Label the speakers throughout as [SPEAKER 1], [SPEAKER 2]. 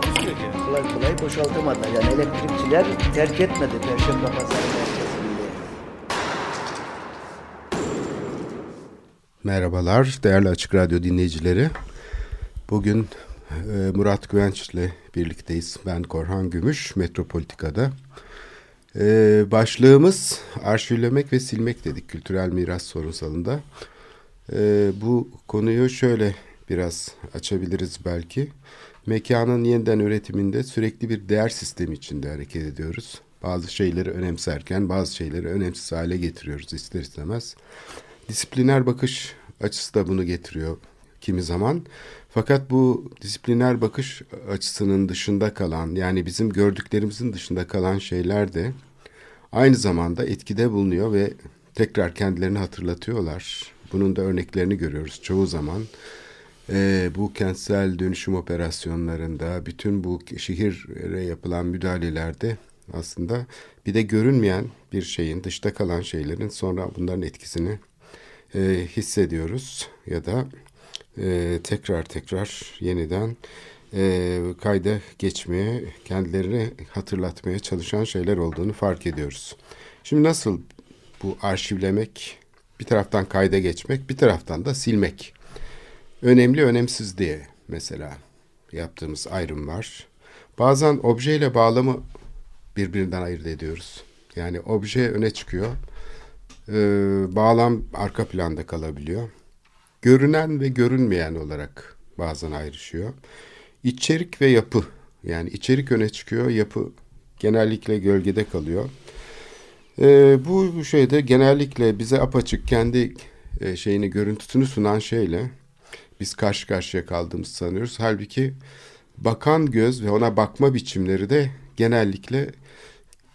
[SPEAKER 1] Takusuyor ki.
[SPEAKER 2] kolay kolay boşaltamadılar. Yani elektrikçiler terk etmedi Perşembe Pazarı merkezinde.
[SPEAKER 3] Merhabalar değerli Açık Radyo dinleyicileri. Bugün e, Murat Güvenç ile birlikteyiz. Ben Korhan Gümüş, Metropolitika'da. E, başlığımız arşivlemek ve silmek dedik kültürel miras sorunsalında. E, bu konuyu şöyle biraz açabiliriz belki. Mekanın yeniden üretiminde sürekli bir değer sistemi içinde hareket ediyoruz. Bazı şeyleri önemserken bazı şeyleri önemsiz hale getiriyoruz ister istemez. Disipliner bakış açısı da bunu getiriyor kimi zaman. Fakat bu disipliner bakış açısının dışında kalan yani bizim gördüklerimizin dışında kalan şeyler de aynı zamanda etkide bulunuyor ve tekrar kendilerini hatırlatıyorlar. Bunun da örneklerini görüyoruz çoğu zaman. Ee, bu kentsel dönüşüm operasyonlarında bütün bu şehire yapılan müdahalelerde aslında bir de görünmeyen bir şeyin dışta kalan şeylerin sonra bunların etkisini e, hissediyoruz ya da e, tekrar tekrar yeniden e, kayda geçmeye, kendilerini hatırlatmaya çalışan şeyler olduğunu fark ediyoruz. Şimdi nasıl bu arşivlemek, bir taraftan kayda geçmek, bir taraftan da silmek. Önemli, önemsiz diye mesela yaptığımız ayrım var. Bazen objeyle bağlamı birbirinden ayırt ediyoruz. Yani obje öne çıkıyor, e, bağlam arka planda kalabiliyor. Görünen ve görünmeyen olarak bazen ayrışıyor. İçerik ve yapı yani içerik öne çıkıyor, yapı genellikle gölgede kalıyor. E, bu şeyde genellikle bize apaçık kendi e, şeyini görüntüsünü sunan şeyle biz karşı karşıya kaldığımızı sanıyoruz. Halbuki bakan göz ve ona bakma biçimleri de genellikle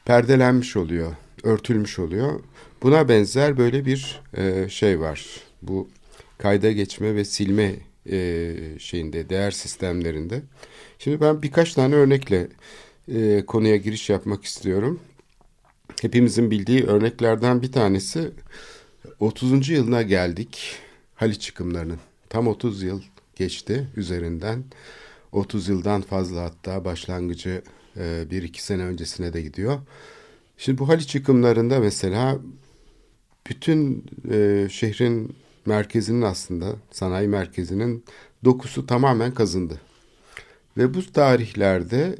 [SPEAKER 3] perdelenmiş oluyor, örtülmüş oluyor. Buna benzer böyle bir e, şey var. Bu kayda geçme ve silme e, şeyinde, değer sistemlerinde. Şimdi ben birkaç tane örnekle e, konuya giriş yapmak istiyorum. Hepimizin bildiği örneklerden bir tanesi 30. yılına geldik Haliç çıkımlarının. Tam 30 yıl geçti üzerinden. 30 yıldan fazla hatta başlangıcı e, bir iki sene öncesine de gidiyor. Şimdi bu Haliç yıkımlarında mesela bütün e, şehrin merkezinin aslında sanayi merkezinin dokusu tamamen kazındı. Ve bu tarihlerde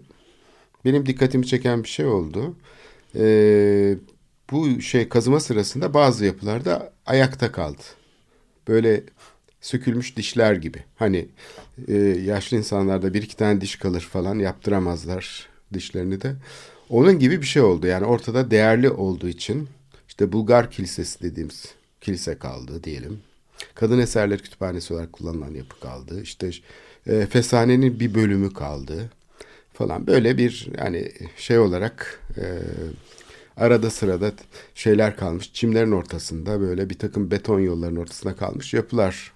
[SPEAKER 3] benim dikkatimi çeken bir şey oldu. E, bu şey kazıma sırasında bazı yapılarda ayakta kaldı. Böyle sökülmüş dişler gibi. Hani e, yaşlı insanlarda bir iki tane diş kalır falan yaptıramazlar dişlerini de. Onun gibi bir şey oldu. Yani ortada değerli olduğu için işte Bulgar Kilisesi dediğimiz kilise kaldı diyelim. Kadın Eserler Kütüphanesi olarak kullanılan yapı kaldı. İşte e, Fesane'nin bir bölümü kaldı falan. Böyle bir yani şey olarak e, arada sırada şeyler kalmış. Çimlerin ortasında böyle bir takım beton yolların ortasında kalmış yapılar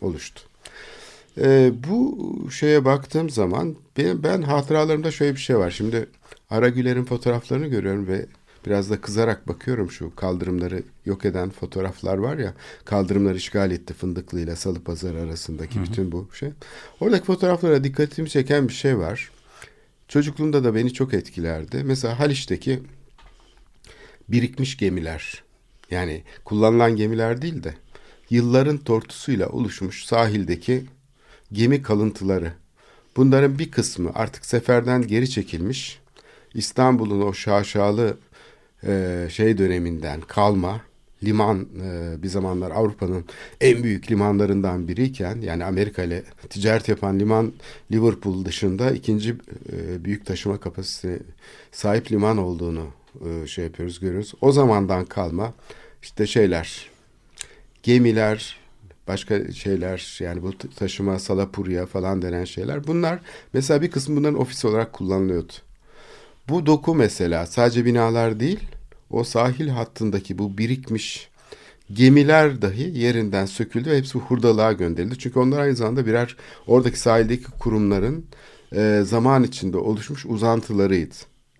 [SPEAKER 3] oluştu. E, bu şeye baktığım zaman ben, ben hatıralarımda şöyle bir şey var. Şimdi Ara Güler'in fotoğraflarını görüyorum ve biraz da kızarak bakıyorum şu kaldırımları yok eden fotoğraflar var ya kaldırımları işgal etti Fındıklı ile Salı Pazarı arasındaki hı hı. bütün bu şey. Oradaki fotoğraflara dikkatimi çeken bir şey var. Çocukluğumda da beni çok etkilerdi. Mesela Haliç'teki birikmiş gemiler yani kullanılan gemiler değil de yılların tortusuyla oluşmuş sahildeki gemi kalıntıları. Bunların bir kısmı artık seferden geri çekilmiş. İstanbul'un o şaşalı e, şey döneminden kalma liman e, bir zamanlar Avrupa'nın en büyük limanlarından biriyken yani Amerika ile ticaret yapan liman Liverpool dışında ikinci e, büyük taşıma kapasitesi sahip liman olduğunu e, şey yapıyoruz görüyoruz. O zamandan kalma işte şeyler gemiler başka şeyler yani bu taşıma salapurya falan denen şeyler bunlar mesela bir kısmı bunların ofis olarak kullanılıyordu. bu doku mesela sadece binalar değil o sahil hattındaki bu birikmiş gemiler dahi yerinden söküldü ve hepsi hurdalığa gönderildi. Çünkü onlar aynı zamanda birer oradaki sahildeki kurumların e, zaman içinde oluşmuş uzantılarıydı.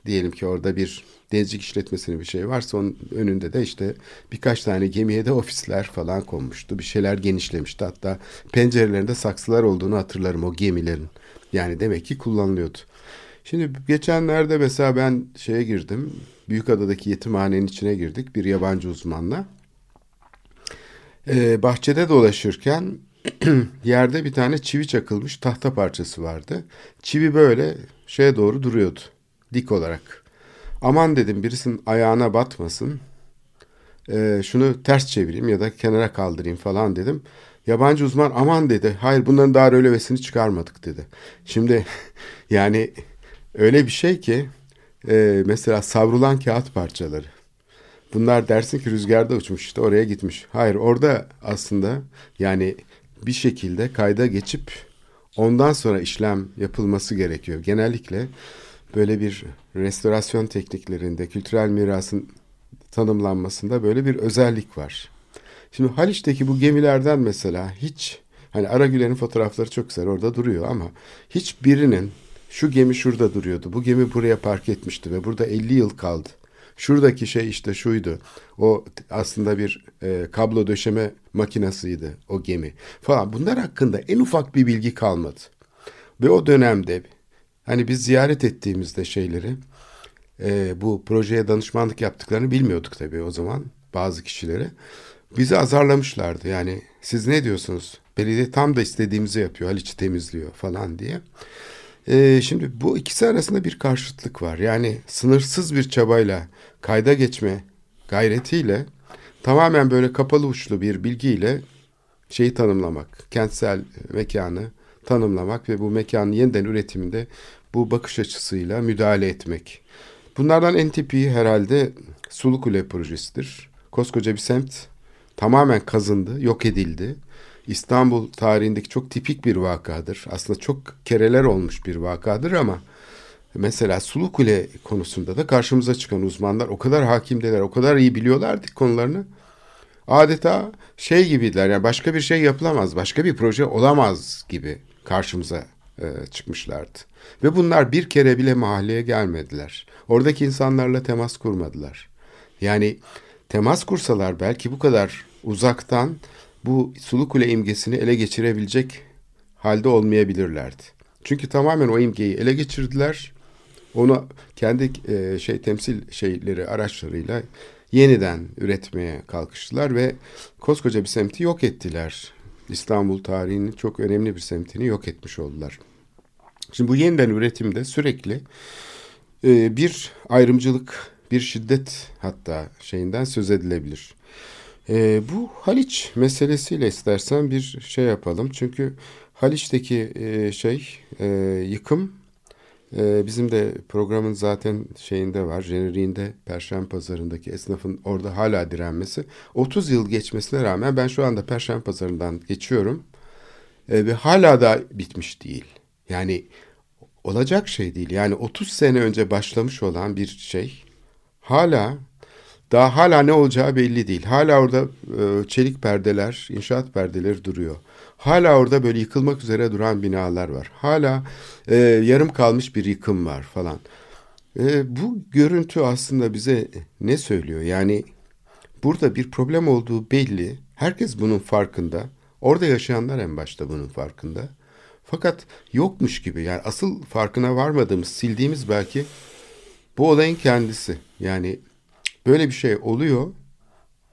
[SPEAKER 3] Diyelim ki orada bir denizcilik işletmesinin bir şey varsa onun önünde de işte birkaç tane gemiye de ofisler falan konmuştu. Bir şeyler genişlemişti. Hatta pencerelerinde saksılar olduğunu hatırlarım o gemilerin. Yani demek ki kullanılıyordu. Şimdi geçenlerde mesela ben şeye girdim. Büyükada'daki yetimhanenin içine girdik bir yabancı uzmanla. Ee, bahçede dolaşırken yerde bir tane çivi çakılmış tahta parçası vardı. Çivi böyle şeye doğru duruyordu dik olarak. Aman dedim birisinin ayağına batmasın. Ee, şunu ters çevireyim ya da kenara kaldırayım falan dedim. Yabancı uzman aman dedi. Hayır bunların daha rölevesini çıkarmadık dedi. Şimdi yani öyle bir şey ki e, mesela savrulan kağıt parçaları. Bunlar dersin ki rüzgarda uçmuş işte oraya gitmiş. Hayır orada aslında yani bir şekilde kayda geçip ondan sonra işlem yapılması gerekiyor. Genellikle böyle bir restorasyon tekniklerinde kültürel mirasın tanımlanmasında böyle bir özellik var. Şimdi Haliç'teki bu gemilerden mesela hiç hani Aragüler'in fotoğrafları çok güzel orada duruyor ama hiçbirinin şu gemi şurada duruyordu. Bu gemi buraya park etmişti ve burada 50 yıl kaldı. Şuradaki şey işte şuydu. O aslında bir e, kablo döşeme makinasıydı o gemi falan. Bunlar hakkında en ufak bir bilgi kalmadı. Ve o dönemde hani biz ziyaret ettiğimizde şeyleri e, bu projeye danışmanlık yaptıklarını bilmiyorduk tabii o zaman bazı kişileri. Bizi azarlamışlardı yani siz ne diyorsunuz? Belediye tam da istediğimizi yapıyor Haliç'i temizliyor falan diye. Ee, şimdi bu ikisi arasında bir karşıtlık var. Yani sınırsız bir çabayla kayda geçme gayretiyle tamamen böyle kapalı uçlu bir bilgiyle şeyi tanımlamak, kentsel mekanı tanımlamak ve bu mekanın yeniden üretiminde bu bakış açısıyla müdahale etmek. Bunlardan en tipi herhalde Sulukule projesidir. Koskoca bir semt tamamen kazındı, yok edildi İstanbul tarihindeki çok tipik bir vakadır. Aslında çok kereler olmuş bir vakadır ama mesela Sulu Kule konusunda da karşımıza çıkan uzmanlar o kadar hakimdeler, o kadar iyi biliyorlardı konularını. Adeta şey gibiler yani başka bir şey yapılamaz, başka bir proje olamaz gibi karşımıza e, çıkmışlardı. Ve bunlar bir kere bile mahalleye gelmediler. Oradaki insanlarla temas kurmadılar. Yani temas kursalar belki bu kadar uzaktan bu Sulu Kule imgesini ele geçirebilecek halde olmayabilirlerdi. Çünkü tamamen o imgeyi ele geçirdiler. Onu kendi e, şey temsil şeyleri araçlarıyla yeniden üretmeye kalkıştılar ve koskoca bir semti yok ettiler. İstanbul tarihinin çok önemli bir semtini yok etmiş oldular. Şimdi bu yeniden üretimde sürekli e, bir ayrımcılık, bir şiddet hatta şeyinden söz edilebilir. E, bu Haliç meselesiyle istersen bir şey yapalım. Çünkü Haliç'teki e, şey e, yıkım e, bizim de programın zaten şeyinde var. Jeneriğinde Perşembe Pazarı'ndaki esnafın orada hala direnmesi. 30 yıl geçmesine rağmen ben şu anda Perşembe Pazarı'ndan geçiyorum. E, ve hala da bitmiş değil. Yani olacak şey değil. Yani 30 sene önce başlamış olan bir şey hala daha hala ne olacağı belli değil. Hala orada e, çelik perdeler, inşaat perdeleri duruyor. Hala orada böyle yıkılmak üzere duran binalar var. Hala e, yarım kalmış bir yıkım var falan. E, bu görüntü aslında bize ne söylüyor? Yani burada bir problem olduğu belli. Herkes bunun farkında. Orada yaşayanlar en başta bunun farkında. Fakat yokmuş gibi yani asıl farkına varmadığımız, sildiğimiz belki bu olayın kendisi. Yani Böyle bir şey oluyor.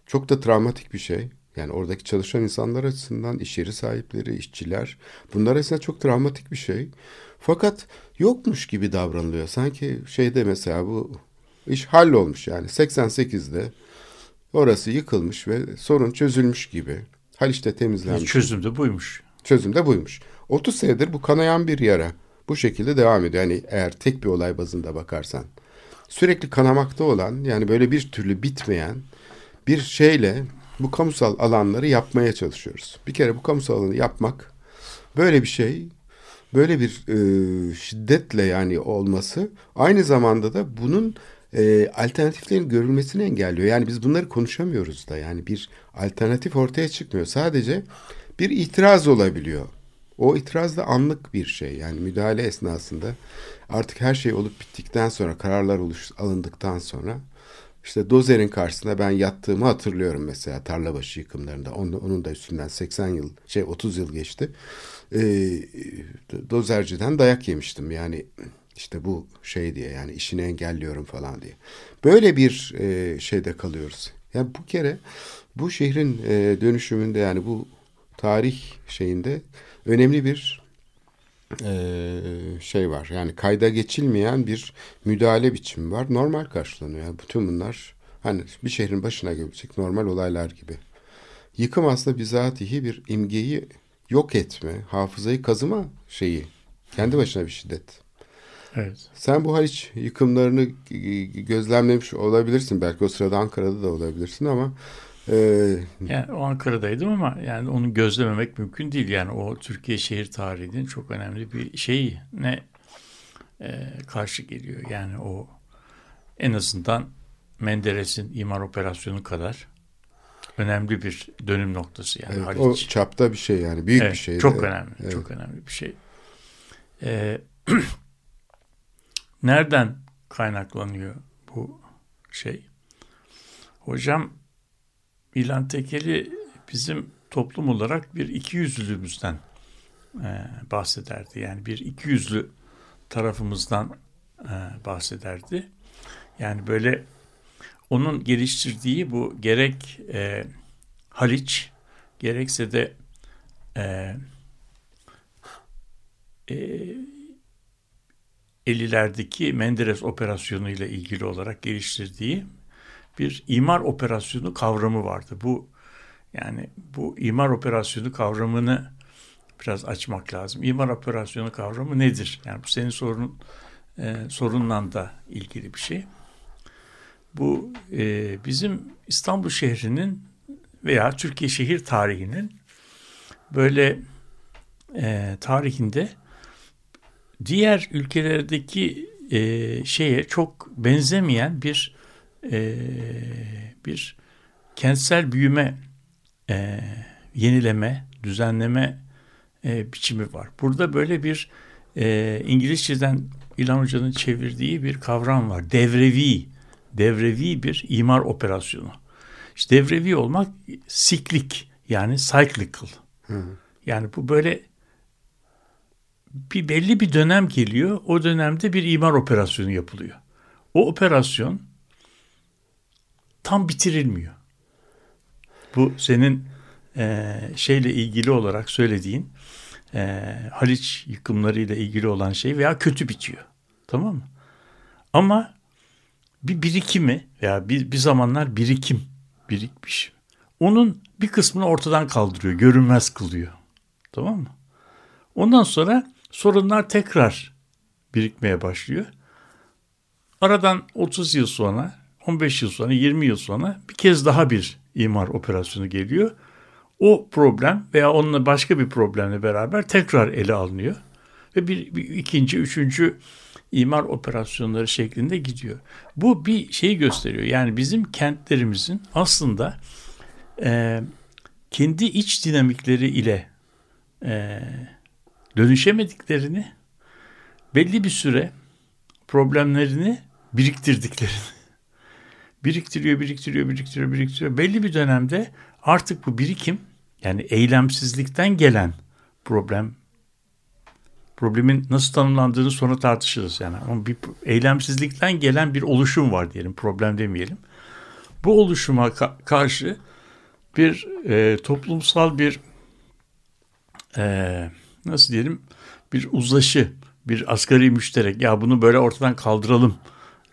[SPEAKER 3] Çok da travmatik bir şey. Yani oradaki çalışan insanlar açısından iş yeri sahipleri, işçiler bunlar açısından çok travmatik bir şey. Fakat yokmuş gibi davranılıyor. Sanki şeyde mesela bu iş hallolmuş yani 88'de orası yıkılmış ve sorun çözülmüş gibi. Haliç'te temizlenmiş.
[SPEAKER 4] Çözüm de buymuş.
[SPEAKER 3] Çözüm de buymuş. 30 senedir bu kanayan bir yara bu şekilde devam ediyor. Yani eğer tek bir olay bazında bakarsan sürekli kanamakta olan yani böyle bir türlü bitmeyen bir şeyle bu kamusal alanları yapmaya çalışıyoruz. Bir kere bu kamusal alanı yapmak böyle bir şey böyle bir e, şiddetle yani olması aynı zamanda da bunun e, alternatiflerin görülmesini engelliyor. Yani biz bunları konuşamıyoruz da yani bir alternatif ortaya çıkmıyor. Sadece bir itiraz olabiliyor. O itiraz da anlık bir şey yani müdahale esnasında artık her şey olup bittikten sonra kararlar oluş, alındıktan sonra işte dozerin karşısında ben yattığımı hatırlıyorum mesela tarlabaşı yıkımlarında. Onun, onun da üstünden 80 yıl şey 30 yıl geçti. Ee, dozerciden dayak yemiştim yani işte bu şey diye yani işini engelliyorum falan diye. Böyle bir e, şeyde kalıyoruz. Yani bu kere bu şehrin e, dönüşümünde yani bu tarih şeyinde önemli bir e, şey var. Yani kayda geçilmeyen bir müdahale biçimi var. Normal karşılanıyor. Yani bütün bunlar hani bir şehrin başına gelecek normal olaylar gibi. Yıkım aslında bizatihi bir imgeyi yok etme, hafızayı kazıma şeyi. Kendi başına bir şiddet.
[SPEAKER 4] Evet.
[SPEAKER 3] Sen bu Haliç yıkımlarını gözlemlemiş olabilirsin. Belki o sırada Ankara'da da olabilirsin ama e,
[SPEAKER 4] yani o Ankara'daydım ama yani onu gözlememek mümkün değil. Yani o Türkiye şehir tarihinin çok önemli bir şeyi ne e, karşı geliyor. Yani o en azından Menderes'in imar operasyonu kadar önemli bir dönüm noktası yani
[SPEAKER 3] evet,
[SPEAKER 4] Haliç.
[SPEAKER 3] O çapta bir şey yani büyük
[SPEAKER 4] evet,
[SPEAKER 3] bir şey.
[SPEAKER 4] Çok önemli,
[SPEAKER 3] evet.
[SPEAKER 4] çok önemli bir şey. Ee, nereden kaynaklanıyor bu şey? Hocam İlan Tekeli bizim toplum olarak bir iki yüzlülüğümüzden e, bahsederdi. Yani bir iki yüzlü tarafımızdan e, bahsederdi. Yani böyle onun geliştirdiği bu gerek e, Haliç gerekse de e, e, 50'lerdeki Menderes operasyonu ile ilgili olarak geliştirdiği bir imar operasyonu kavramı vardı. Bu yani bu imar operasyonu kavramını biraz açmak lazım. İmar operasyonu kavramı nedir? Yani bu senin sorun e, sorunla da ilgili bir şey. Bu e, bizim İstanbul şehrinin veya Türkiye şehir tarihinin böyle e, tarihinde diğer ülkelerdeki e, şeye çok benzemeyen bir e, bir kentsel büyüme e, yenileme, düzenleme e, biçimi var. Burada böyle bir e, İngilizceden İlhan Hoca'nın çevirdiği bir kavram var. Devrevi, devrevi bir imar operasyonu. İşte devrevi olmak siklik yani cyclical. Hı. Yani bu böyle bir belli bir dönem geliyor. O dönemde bir imar operasyonu yapılıyor. O operasyon tam bitirilmiyor. Bu senin e, şeyle ilgili olarak söylediğin e, Haliç yıkımlarıyla ilgili olan şey veya kötü bitiyor. Tamam mı? Ama bir birikimi veya bir, bir zamanlar birikim birikmiş. Onun bir kısmını ortadan kaldırıyor, görünmez kılıyor. Tamam mı? Ondan sonra sorunlar tekrar birikmeye başlıyor. Aradan 30 yıl sonra, 15 yıl sonra, 20 yıl sonra bir kez daha bir imar operasyonu geliyor. O problem veya onunla başka bir problemle beraber tekrar ele alınıyor. Ve bir, bir ikinci, üçüncü imar operasyonları şeklinde gidiyor. Bu bir şeyi gösteriyor. Yani bizim kentlerimizin aslında e, kendi iç dinamikleri ile e, dönüşemediklerini belli bir süre problemlerini biriktirdiklerini biriktiriyor, biriktiriyor, biriktiriyor, biriktiriyor. Belli bir dönemde artık bu birikim yani eylemsizlikten gelen problem problemin nasıl tanımlandığını sonra tartışırız yani. Ama bir eylemsizlikten gelen bir oluşum var diyelim. Problem demeyelim. Bu oluşuma ka- karşı bir e, toplumsal bir e, nasıl diyelim bir uzlaşı, bir asgari müşterek ya bunu böyle ortadan kaldıralım,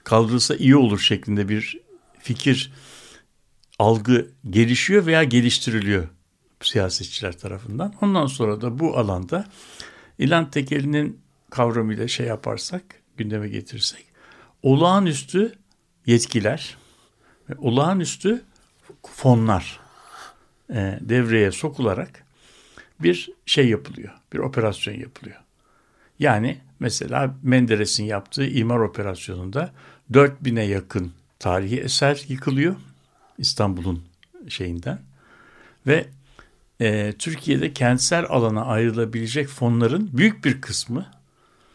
[SPEAKER 4] kaldırılsa iyi olur şeklinde bir fikir, algı gelişiyor veya geliştiriliyor siyasetçiler tarafından. Ondan sonra da bu alanda İlhan Tekeli'nin kavramıyla şey yaparsak, gündeme getirirsek, olağanüstü yetkiler ve olağanüstü fonlar e, devreye sokularak bir şey yapılıyor, bir operasyon yapılıyor. Yani mesela Menderes'in yaptığı imar operasyonunda 4000'e yakın tarihi eser yıkılıyor İstanbul'un şeyinden ve e, Türkiye'de kentsel alana ayrılabilecek fonların büyük bir kısmı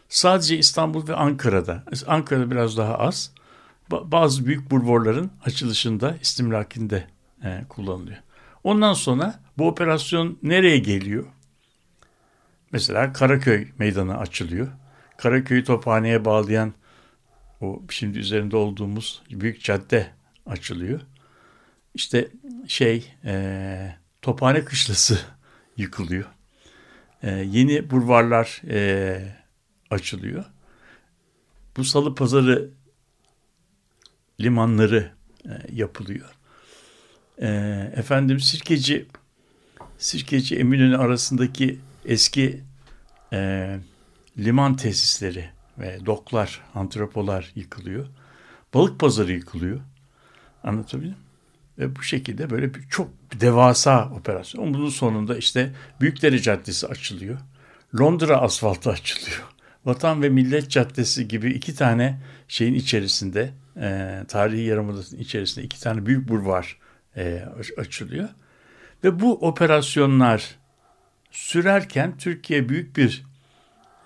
[SPEAKER 4] sadece İstanbul ve Ankara'da. Ankara'da biraz daha az. Bazı büyük bulvarların açılışında, istimlakinde e, kullanılıyor. Ondan sonra bu operasyon nereye geliyor? Mesela Karaköy meydanı açılıyor. Karaköy'ü Tophane'ye bağlayan o şimdi üzerinde olduğumuz büyük cadde açılıyor. İşte şey e, Tophane Kışlası yıkılıyor. E, yeni bulvarlar e, açılıyor. Bu salı pazarı limanları e, yapılıyor. E, efendim Sirkeci Sirkeci Eminönü arasındaki eski e, liman tesisleri ve doklar, antropolar yıkılıyor. Balık pazarı yıkılıyor. Anlatabildim Ve bu şekilde böyle bir çok devasa operasyon. Bunun sonunda işte Büyükdere Caddesi açılıyor. Londra asfaltı açılıyor. Vatan ve Millet Caddesi gibi iki tane şeyin içerisinde, e, tarihi yarımadasının içerisinde iki tane büyük bulvar e, açılıyor. Ve bu operasyonlar sürerken Türkiye büyük bir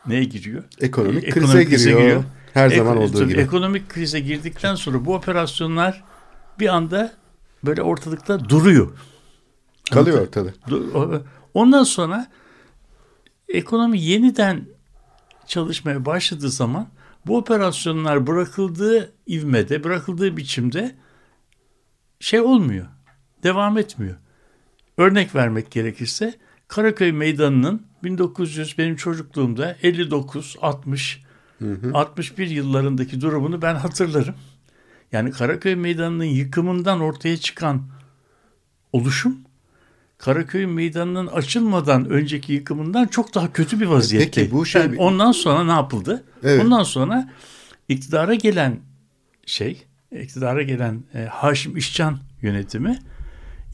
[SPEAKER 4] neye giriyor?
[SPEAKER 3] Ekonomik, e, krize, krize giriyor. giriyor. Her Ek, zaman olduğu gibi.
[SPEAKER 4] Ekonomik krize girdikten sonra bu operasyonlar bir anda böyle ortalıkta duruyor.
[SPEAKER 3] Kalıyor ortada.
[SPEAKER 4] Ondan sonra ekonomi yeniden çalışmaya başladığı zaman bu operasyonlar bırakıldığı ivmede, bırakıldığı biçimde şey olmuyor. Devam etmiyor. Örnek vermek gerekirse Karaköy Meydanı'nın 1900 benim çocukluğumda 59, 60, hı hı. 61 yıllarındaki durumunu ben hatırlarım. Yani Karaköy Meydanı'nın yıkımından ortaya çıkan oluşum Karaköy Meydanı'nın açılmadan önceki yıkımından çok daha kötü bir vaziyette. Peki bu şey... Yani ondan sonra ne yapıldı? Evet. Ondan sonra iktidara gelen şey, iktidara gelen e, Haşim İşcan yönetimi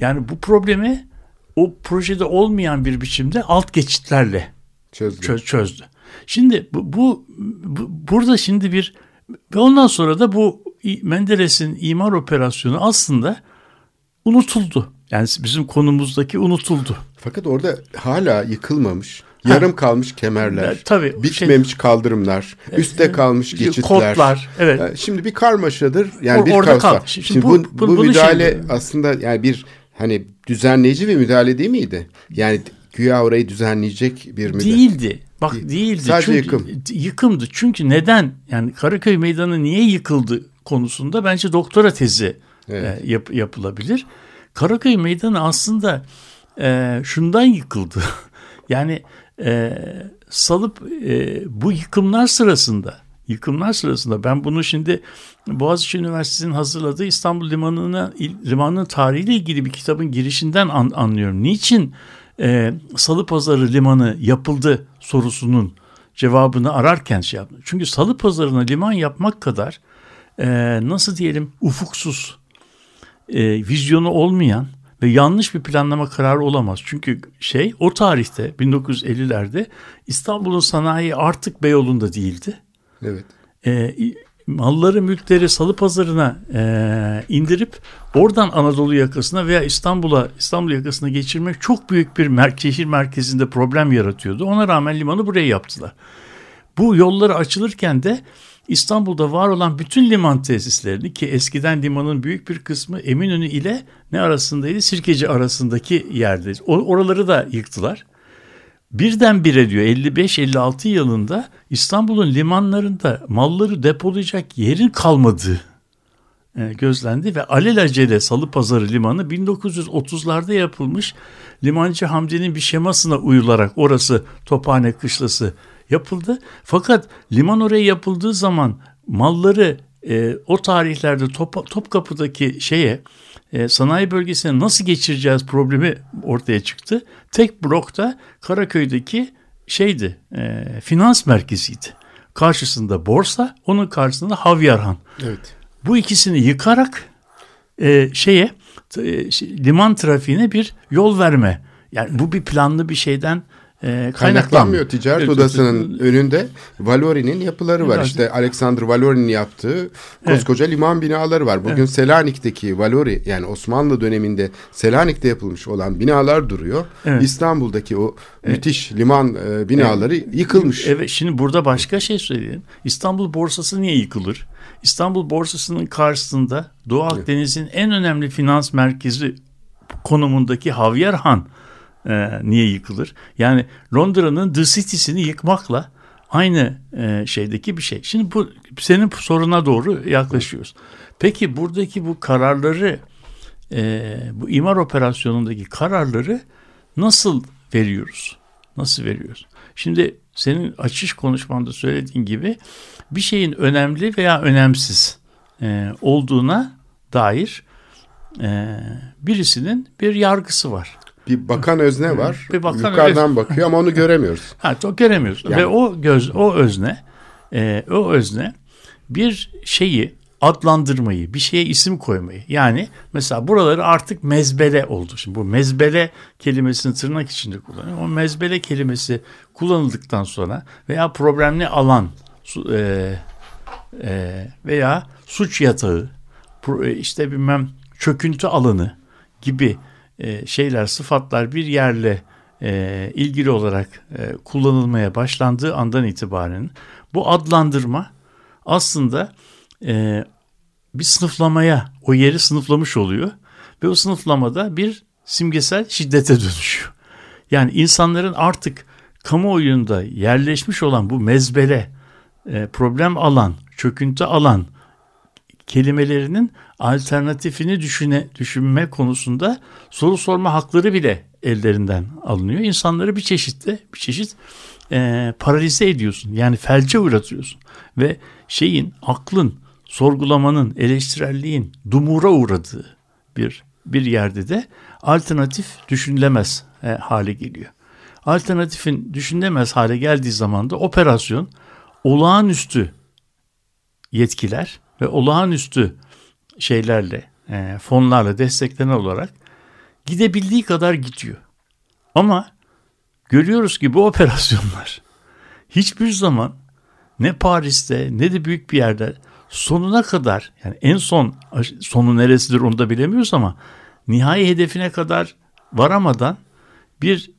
[SPEAKER 4] yani bu problemi o projede olmayan bir biçimde alt geçitlerle çözdü. Çöz, çözdü. Şimdi bu, bu, bu burada şimdi bir ve ondan sonra da bu Menderes'in imar operasyonu aslında unutuldu. Yani bizim konumuzdaki unutuldu.
[SPEAKER 3] Fakat orada hala yıkılmamış, ha. yarım kalmış kemerler, ya, tabii, bitmemiş şey, kaldırımlar, e, üstte e, kalmış geçitler.
[SPEAKER 4] Kodlar, evet.
[SPEAKER 3] Şimdi bir karmaşadır. Yani o, bir orada kal. Şimdi, Şimdi bu, bu, bu müdahale şimdi... aslında yani bir hani düzenleyici bir müdahale değil miydi? Yani güya orayı düzenleyecek bir müdahale.
[SPEAKER 4] Değildi. Bak değildi. Sadece Çünkü, yıkım. Yıkımdı. Çünkü neden? Yani Karaköy Meydanı niye yıkıldı konusunda bence doktora tezi evet. e, yap, yapılabilir. Karaköy Meydanı aslında e, şundan yıkıldı. yani e, salıp e, bu yıkımlar sırasında yıkımlar sırasında ben bunu şimdi Boğaziçi Üniversitesi'nin hazırladığı İstanbul Limanı'na limanının tarihiyle ilgili bir kitabın girişinden an, anlıyorum. Niçin e, Salı Pazarı Limanı yapıldı sorusunun cevabını ararken şey yaptım. Çünkü Salı Pazarı'na liman yapmak kadar e, nasıl diyelim ufuksuz, e, vizyonu olmayan ve yanlış bir planlama kararı olamaz. Çünkü şey o tarihte 1950'lerde İstanbul'un sanayi artık Beyoğlu'nda değildi.
[SPEAKER 3] Evet.
[SPEAKER 4] E, malları mülkleri salı pazarına e, indirip oradan Anadolu yakasına veya İstanbul'a İstanbul yakasına geçirmek çok büyük bir mer şehir merkezinde problem yaratıyordu. Ona rağmen limanı buraya yaptılar. Bu yolları açılırken de İstanbul'da var olan bütün liman tesislerini ki eskiden limanın büyük bir kısmı Eminönü ile ne arasındaydı? Sirkeci arasındaki yerde. Oraları da yıktılar. Birdenbire diyor 55-56 yılında İstanbul'un limanlarında malları depolayacak yerin kalmadığı e, gözlendi ve alelacele Salı Pazarı Limanı 1930'larda yapılmış Limancı Hamdi'nin bir şemasına uyularak orası Tophane Kışlası yapıldı. Fakat liman oraya yapıldığı zaman malları e, o tarihlerde Top, Topkapı'daki şeye e, sanayi bölgesine nasıl geçireceğiz problemi ortaya çıktı. Tek blokta Karaköy'deki şeydi e, finans merkeziydi. Karşısında borsa, onun karşısında Havyarhan.
[SPEAKER 3] Evet.
[SPEAKER 4] Bu ikisini yıkarak e, şeye e, liman trafiğine bir yol verme. Yani bu bir planlı bir şeyden e,
[SPEAKER 3] Kaynaklanmıyor. Ticaret
[SPEAKER 4] Evet,
[SPEAKER 3] Odası'nın önünde Valori'nin yapıları var.
[SPEAKER 4] Evet.
[SPEAKER 3] İşte Alexander Valori'nin yaptığı koskoca liman binaları var. Bugün Selanik'teki Valori yani Osmanlı döneminde Selanik'te yapılmış olan binalar duruyor.
[SPEAKER 4] Evet.
[SPEAKER 3] İstanbul'daki o müthiş liman e, binaları yıkılmış.
[SPEAKER 4] Evet şimdi burada başka şey söyleyeyim. İstanbul borsası niye yıkılır? İstanbul borsasının karşısında Doğu Akdeniz'in en önemli finans merkezi konumundaki Havierhan e, niye yıkılır? Yani Londra'nın The City'sini yıkmakla aynı e, şeydeki bir şey. Şimdi bu senin soruna doğru yaklaşıyoruz. Peki buradaki bu kararları e, bu imar operasyonundaki kararları nasıl veriyoruz? Nasıl veriyoruz? Şimdi senin açış konuşmanda söylediğin gibi bir şeyin önemli veya önemsiz e, olduğuna dair e, birisinin bir yargısı var.
[SPEAKER 3] Bir bakan özne var.
[SPEAKER 4] Bir bakan
[SPEAKER 3] Yukarıdan bakıyor ama onu göremiyoruz.
[SPEAKER 4] Ha, o göremiyorsun.
[SPEAKER 3] Yani-
[SPEAKER 4] Ve o göz, o özne, e, o özne bir şeyi adlandırmayı, bir şeye isim koymayı. Yani mesela buraları artık mezbele oldu. Şimdi bu mezbele kelimesini tırnak içinde kullanıyor. O mezbele kelimesi kullanıldıktan sonra veya problemli alan e, e, veya suç yatağı, e, işte bilmem çöküntü alanı gibi e, şeyler, sıfatlar bir yerle e, ilgili olarak e, kullanılmaya başlandığı andan itibaren bu adlandırma aslında bir sınıflamaya o yeri sınıflamış oluyor ve o sınıflamada bir simgesel şiddete dönüşüyor. Yani insanların artık kamuoyunda yerleşmiş olan bu mezbele, problem alan, çöküntü alan kelimelerinin alternatifini düşüne, düşünme konusunda soru sorma hakları bile ellerinden alınıyor. İnsanları bir çeşitte bir çeşit e, paralize ediyorsun. Yani felce uğratıyorsun. Ve şeyin, aklın, sorgulamanın, eleştirelliğin dumura uğradığı bir bir yerde de alternatif düşünülemez e, hale geliyor. Alternatifin düşünülemez hale geldiği zaman da operasyon olağanüstü yetkiler ve olağanüstü şeylerle, e, fonlarla desteklenen olarak gidebildiği kadar gidiyor. Ama görüyoruz ki bu operasyonlar hiçbir zaman ne Paris'te ne de büyük bir yerde sonuna kadar yani en son sonu neresidir onu da bilemiyoruz ama nihai hedefine kadar varamadan bir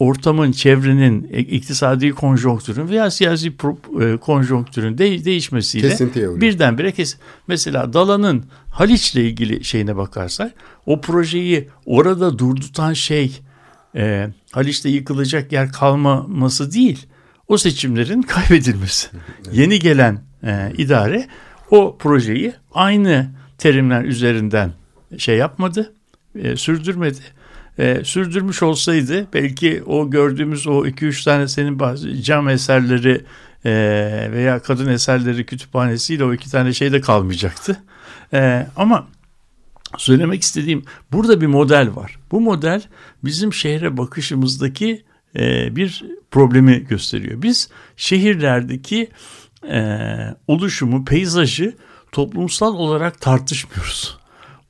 [SPEAKER 4] ortamın, çevrenin, e, iktisadi konjonktürün veya siyasi e, konjonktürün de- değişmesiyle
[SPEAKER 3] Kesintiye
[SPEAKER 4] birdenbire kes. Mesela Dalan'ın Haliç'le ilgili şeyine bakarsak o projeyi orada durdutan şey e, Haliç'te yıkılacak yer kalmaması değil. O seçimlerin kaybedilmesi. Yeni gelen e, idare o projeyi aynı terimler üzerinden şey yapmadı, e, sürdürmedi. E, sürdürmüş olsaydı belki o gördüğümüz o 2-3 tane senin bazı cam eserleri e, veya kadın eserleri kütüphanesiyle o iki tane şey de kalmayacaktı. E, ama söylemek istediğim burada bir model var. Bu model bizim şehre bakışımızdaki e, bir problemi gösteriyor. Biz şehirlerdeki e, oluşumu, peyzajı toplumsal olarak tartışmıyoruz.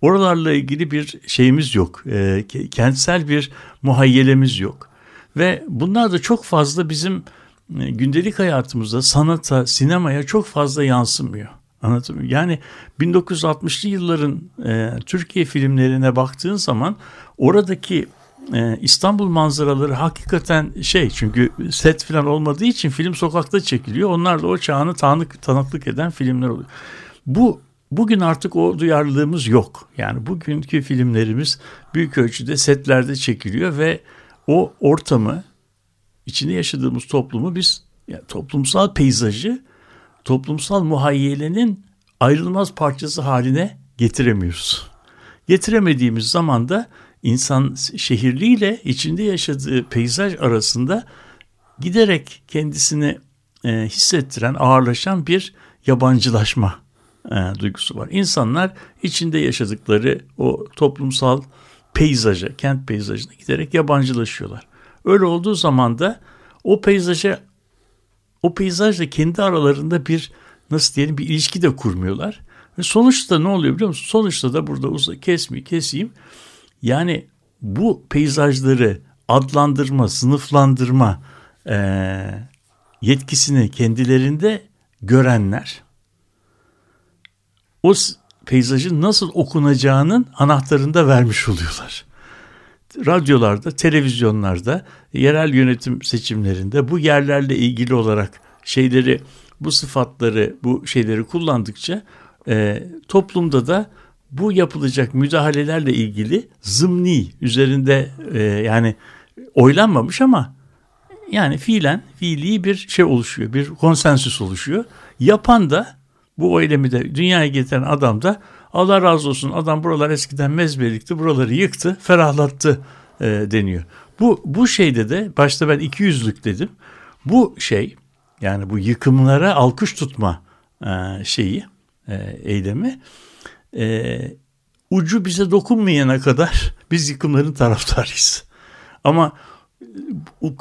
[SPEAKER 4] Oralarla ilgili bir şeyimiz yok. E, kentsel bir muhayyelemiz yok. Ve bunlar da çok fazla bizim e, gündelik hayatımızda sanata, sinemaya çok fazla yansımıyor. Muyum? Yani 1960'lı yılların e, Türkiye filmlerine baktığın zaman oradaki e, İstanbul manzaraları hakikaten şey çünkü set falan olmadığı için film sokakta çekiliyor. Onlar da o çağını tanık, tanıklık eden filmler oluyor. Bu Bugün artık o duyarlılığımız yok. Yani bugünkü filmlerimiz büyük ölçüde setlerde çekiliyor ve o ortamı, içinde yaşadığımız toplumu biz yani toplumsal peyzajı, toplumsal muhayyelenin ayrılmaz parçası haline getiremiyoruz. Getiremediğimiz zaman da insan şehirliyle içinde yaşadığı peyzaj arasında giderek kendisini e, hissettiren, ağırlaşan bir yabancılaşma e, duygusu var. İnsanlar içinde yaşadıkları o toplumsal peyzaja, kent peyzajına giderek yabancılaşıyorlar. Öyle olduğu zaman da o peyzaja o peyzajla kendi aralarında bir nasıl diyelim bir ilişki de kurmuyorlar. Ve sonuçta ne oluyor biliyor musun? Sonuçta da burada uza, kesmi keseyim. Yani bu peyzajları adlandırma, sınıflandırma e, yetkisini kendilerinde görenler o peyzajın nasıl okunacağının anahtarını da vermiş oluyorlar. Radyolarda, televizyonlarda, yerel yönetim seçimlerinde bu yerlerle ilgili olarak şeyleri, bu sıfatları, bu şeyleri kullandıkça e, toplumda da bu yapılacak müdahalelerle ilgili zımni üzerinde e, yani oylanmamış ama yani fiilen fiili bir şey oluşuyor, bir konsensüs oluşuyor. Yapan da bu eylemi de dünyaya getiren adam da Allah razı olsun adam buralar eskiden mezbelikti buraları yıktı ferahlattı e, deniyor. Bu, bu şeyde de başta ben iki yüzlük dedim. Bu şey yani bu yıkımlara alkış tutma e, şeyi e, eylemi e, ucu bize dokunmayana kadar biz yıkımların taraftarıyız. Ama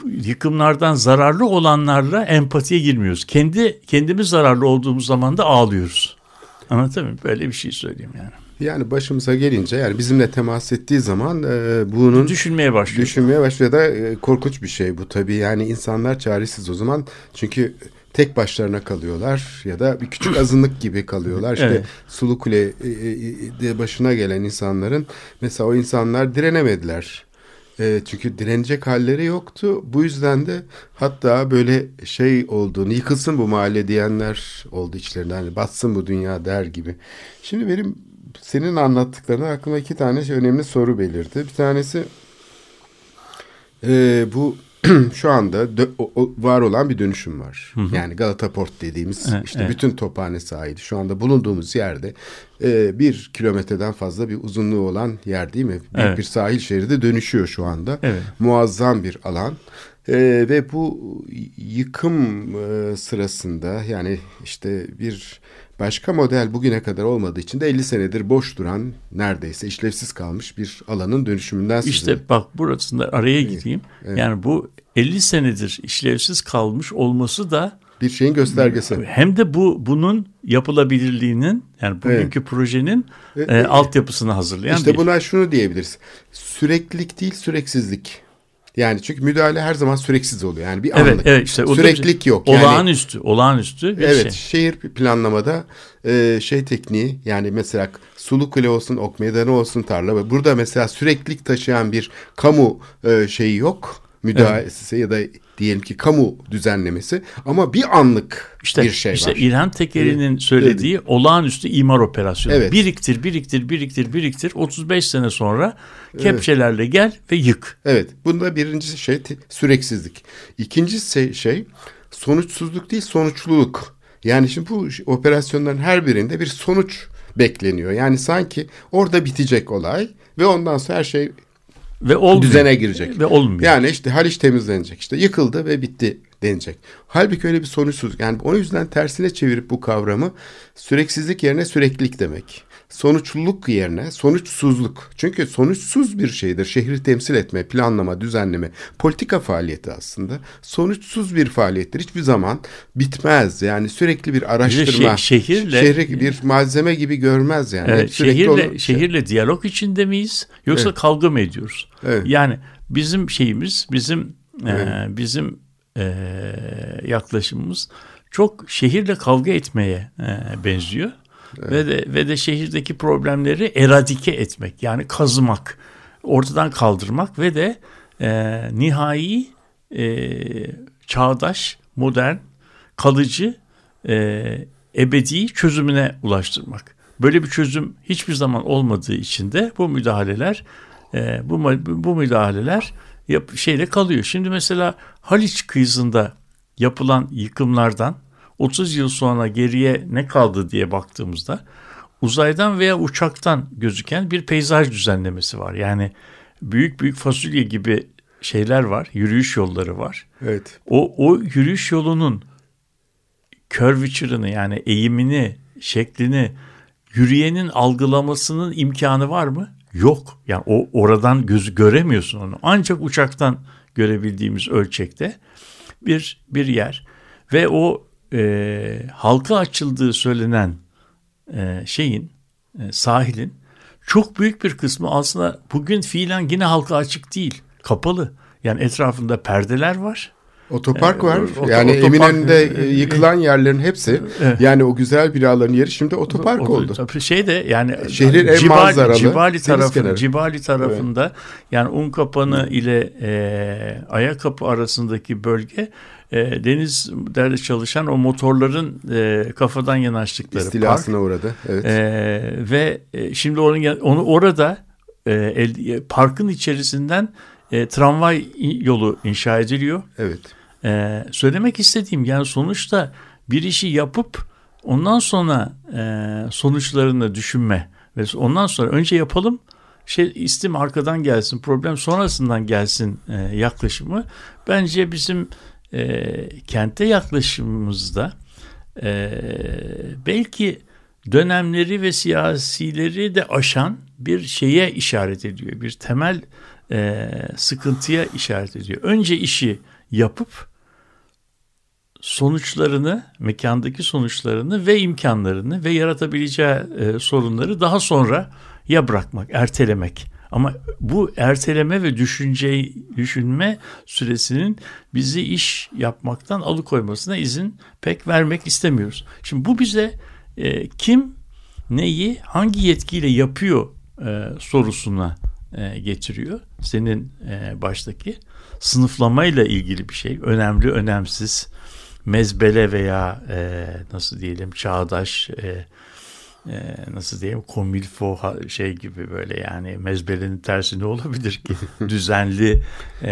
[SPEAKER 4] yıkımlardan zararlı olanlarla empatiye girmiyoruz. Kendi kendimiz zararlı olduğumuz zaman da ağlıyoruz. Anlatabiliyor muyum? Böyle bir şey söyleyeyim yani.
[SPEAKER 3] Yani başımıza gelince yani bizimle temas ettiği zaman e, bunun
[SPEAKER 4] düşünmeye başlıyor.
[SPEAKER 3] Düşünmeye başlıyor da e, korkunç bir şey bu tabii. Yani insanlar çaresiz o zaman. Çünkü tek başlarına kalıyorlar ya da bir küçük azınlık gibi kalıyorlar. İşte evet. Sulu Kule e, e, de başına gelen insanların mesela o insanlar direnemediler. E, çünkü direnecek halleri yoktu. Bu yüzden de hatta böyle şey olduğunu yıkılsın bu mahalle diyenler oldu içlerinden. Hani batsın bu dünya der gibi. Şimdi benim senin anlattıklarına aklıma iki tane şey, önemli soru belirdi. Bir tanesi e, bu şu anda dö- o, var olan bir dönüşüm var. Hı hı. Yani Galata Port dediğimiz evet, işte evet. bütün tophane sahili şu anda bulunduğumuz yerde e, bir kilometreden fazla bir uzunluğu olan yer değil mi? Büyük evet. bir sahil şeridi dönüşüyor şu anda. Evet. Muazzam bir alan. E, ve bu yıkım e, sırasında yani işte bir başka model bugüne kadar olmadığı için de 50 senedir boş duran neredeyse işlevsiz kalmış bir alanın dönüşümünden
[SPEAKER 4] size. İşte bak burasında araya gideyim. Evet. Yani bu 50 senedir işlevsiz kalmış olması da
[SPEAKER 3] bir şeyin göstergesi.
[SPEAKER 4] Hem de bu bunun yapılabilirliğinin yani bugünkü evet. projenin evet. e, altyapısını hazırlayan
[SPEAKER 3] İşte buna şunu diyebiliriz. Süreklilik değil süreksizlik. Yani çünkü müdahale her zaman süreksiz oluyor. Yani bir
[SPEAKER 4] evet, anlık. Evet, işte
[SPEAKER 3] Süreklilik yok.
[SPEAKER 4] Yani, olağanüstü, olağanüstü bir
[SPEAKER 3] evet,
[SPEAKER 4] şey.
[SPEAKER 3] şehir planlamada e, şey tekniği yani mesela sulu kule olsun, ok meydanı olsun, tarla. Burada mesela süreklilik taşıyan bir kamu e, şeyi yok. Müdahalesi evet. ya da diyelim ki kamu düzenlemesi ama bir anlık
[SPEAKER 4] işte,
[SPEAKER 3] bir şey
[SPEAKER 4] işte
[SPEAKER 3] var.
[SPEAKER 4] İlhan Tekeri'nin söylediği evet. olağanüstü imar operasyonu. Evet. Biriktir, biriktir, biriktir, biriktir. 35 sene sonra kepçelerle evet. gel ve yık.
[SPEAKER 3] Evet. Bunda birinci şey süreksizlik. İkinci şey sonuçsuzluk değil sonuçluluk. Yani şimdi bu operasyonların her birinde bir sonuç bekleniyor. Yani sanki orada bitecek olay ve ondan sonra her şey ve olmuyor. düzene girecek.
[SPEAKER 4] Ve olmuyor.
[SPEAKER 3] Yani işte Haliç temizlenecek. İşte yıkıldı ve bitti denecek. Halbuki öyle bir sonuçsuz. Yani o yüzden tersine çevirip bu kavramı süreksizlik yerine süreklilik demek sonuçluluk yerine sonuçsuzluk. Çünkü sonuçsuz bir şeydir şehri temsil etme, planlama, düzenleme, politika faaliyeti aslında. Sonuçsuz bir faaliyettir. Hiçbir zaman bitmez. Yani sürekli bir araştırma.
[SPEAKER 4] Şey, şehirle
[SPEAKER 3] şehri bir malzeme gibi görmez yani.
[SPEAKER 4] Evet, şehirle onu, şehirle diyalog içinde miyiz yoksa evet. kavga mı ediyoruz? Evet. Yani bizim şeyimiz, bizim evet. e, bizim e, yaklaşımımız çok şehirle kavga etmeye e, benziyor. Evet. Ve de ve de şehirdeki problemleri eradike etmek yani kazımak, ortadan kaldırmak ve de e, nihai e, çağdaş, modern, kalıcı, e, ebedi çözümüne ulaştırmak. Böyle bir çözüm hiçbir zaman olmadığı için de bu müdahaleler e, bu bu müdahaleler yap, şeyle kalıyor. Şimdi mesela Haliç kıyısında yapılan yıkımlardan 30 yıl sonra geriye ne kaldı diye baktığımızda uzaydan veya uçaktan gözüken bir peyzaj düzenlemesi var. Yani büyük büyük fasulye gibi şeyler var, yürüyüş yolları var.
[SPEAKER 3] Evet.
[SPEAKER 4] O o yürüyüş yolunun curvature'ını yani eğimini, şeklini yürüyenin algılamasının imkanı var mı? Yok. Yani o oradan gözü göremiyorsun onu. Ancak uçaktan görebildiğimiz ölçekte bir bir yer ve o e, halka açıldığı söylenen e, şeyin e, sahilin çok büyük bir kısmı aslında bugün fiilen yine halka açık değil kapalı. Yani etrafında perdeler var.
[SPEAKER 3] Otopark
[SPEAKER 4] Ee,
[SPEAKER 3] var.
[SPEAKER 4] oto-
[SPEAKER 3] yani
[SPEAKER 4] otopark-
[SPEAKER 3] Eminönü'nde e, yıkılan yerlerin hepsi
[SPEAKER 4] Evet.
[SPEAKER 3] yani o güzel binaların yeri şimdi otopark
[SPEAKER 4] O-
[SPEAKER 3] oldu.
[SPEAKER 4] Tabii şey de yani
[SPEAKER 3] Şehrin en
[SPEAKER 4] Cibali,
[SPEAKER 3] manzaralı
[SPEAKER 4] Cibali tarafı. Cibali tarafında yani Unkapanı ile e, Ayakapı arasındaki bölge e, denizlerde çalışan o motorların e, kafadan yanaştıkları park.
[SPEAKER 3] İstilasına uğradı. Evet.
[SPEAKER 4] Ee, ve e, şimdi onun onu orada e, el- e, parkın içerisinden e, tramvay yolu inşa ediliyor.
[SPEAKER 3] evet.
[SPEAKER 4] Ee, söylemek istediğim yani sonuçta bir işi yapıp ondan sonra e, sonuçlarını düşünme ve ondan sonra önce yapalım şey istim arkadan gelsin problem sonrasından gelsin e, yaklaşımı bence bizim e, kente yaklaşımımızda e, belki dönemleri ve siyasileri de aşan bir şeye işaret ediyor. Bir temel e, sıkıntıya işaret ediyor. Önce işi yapıp sonuçlarını, mekandaki sonuçlarını ve imkanlarını ve yaratabileceği e, sorunları daha sonra ya bırakmak, ertelemek. Ama bu erteleme ve düşünce düşünme süresinin bizi iş yapmaktan alıkoymasına izin pek vermek istemiyoruz. Şimdi bu bize e, kim neyi hangi yetkiyle yapıyor e, sorusuna e, getiriyor. Senin e, baştaki sınıflamayla ilgili bir şey. Önemli, önemsiz, mezbele veya e, nasıl diyelim çağdaş, e, e, nasıl diyeyim komilfo şey gibi böyle yani mezbelenin tersi ne olabilir ki? Düzenli, e,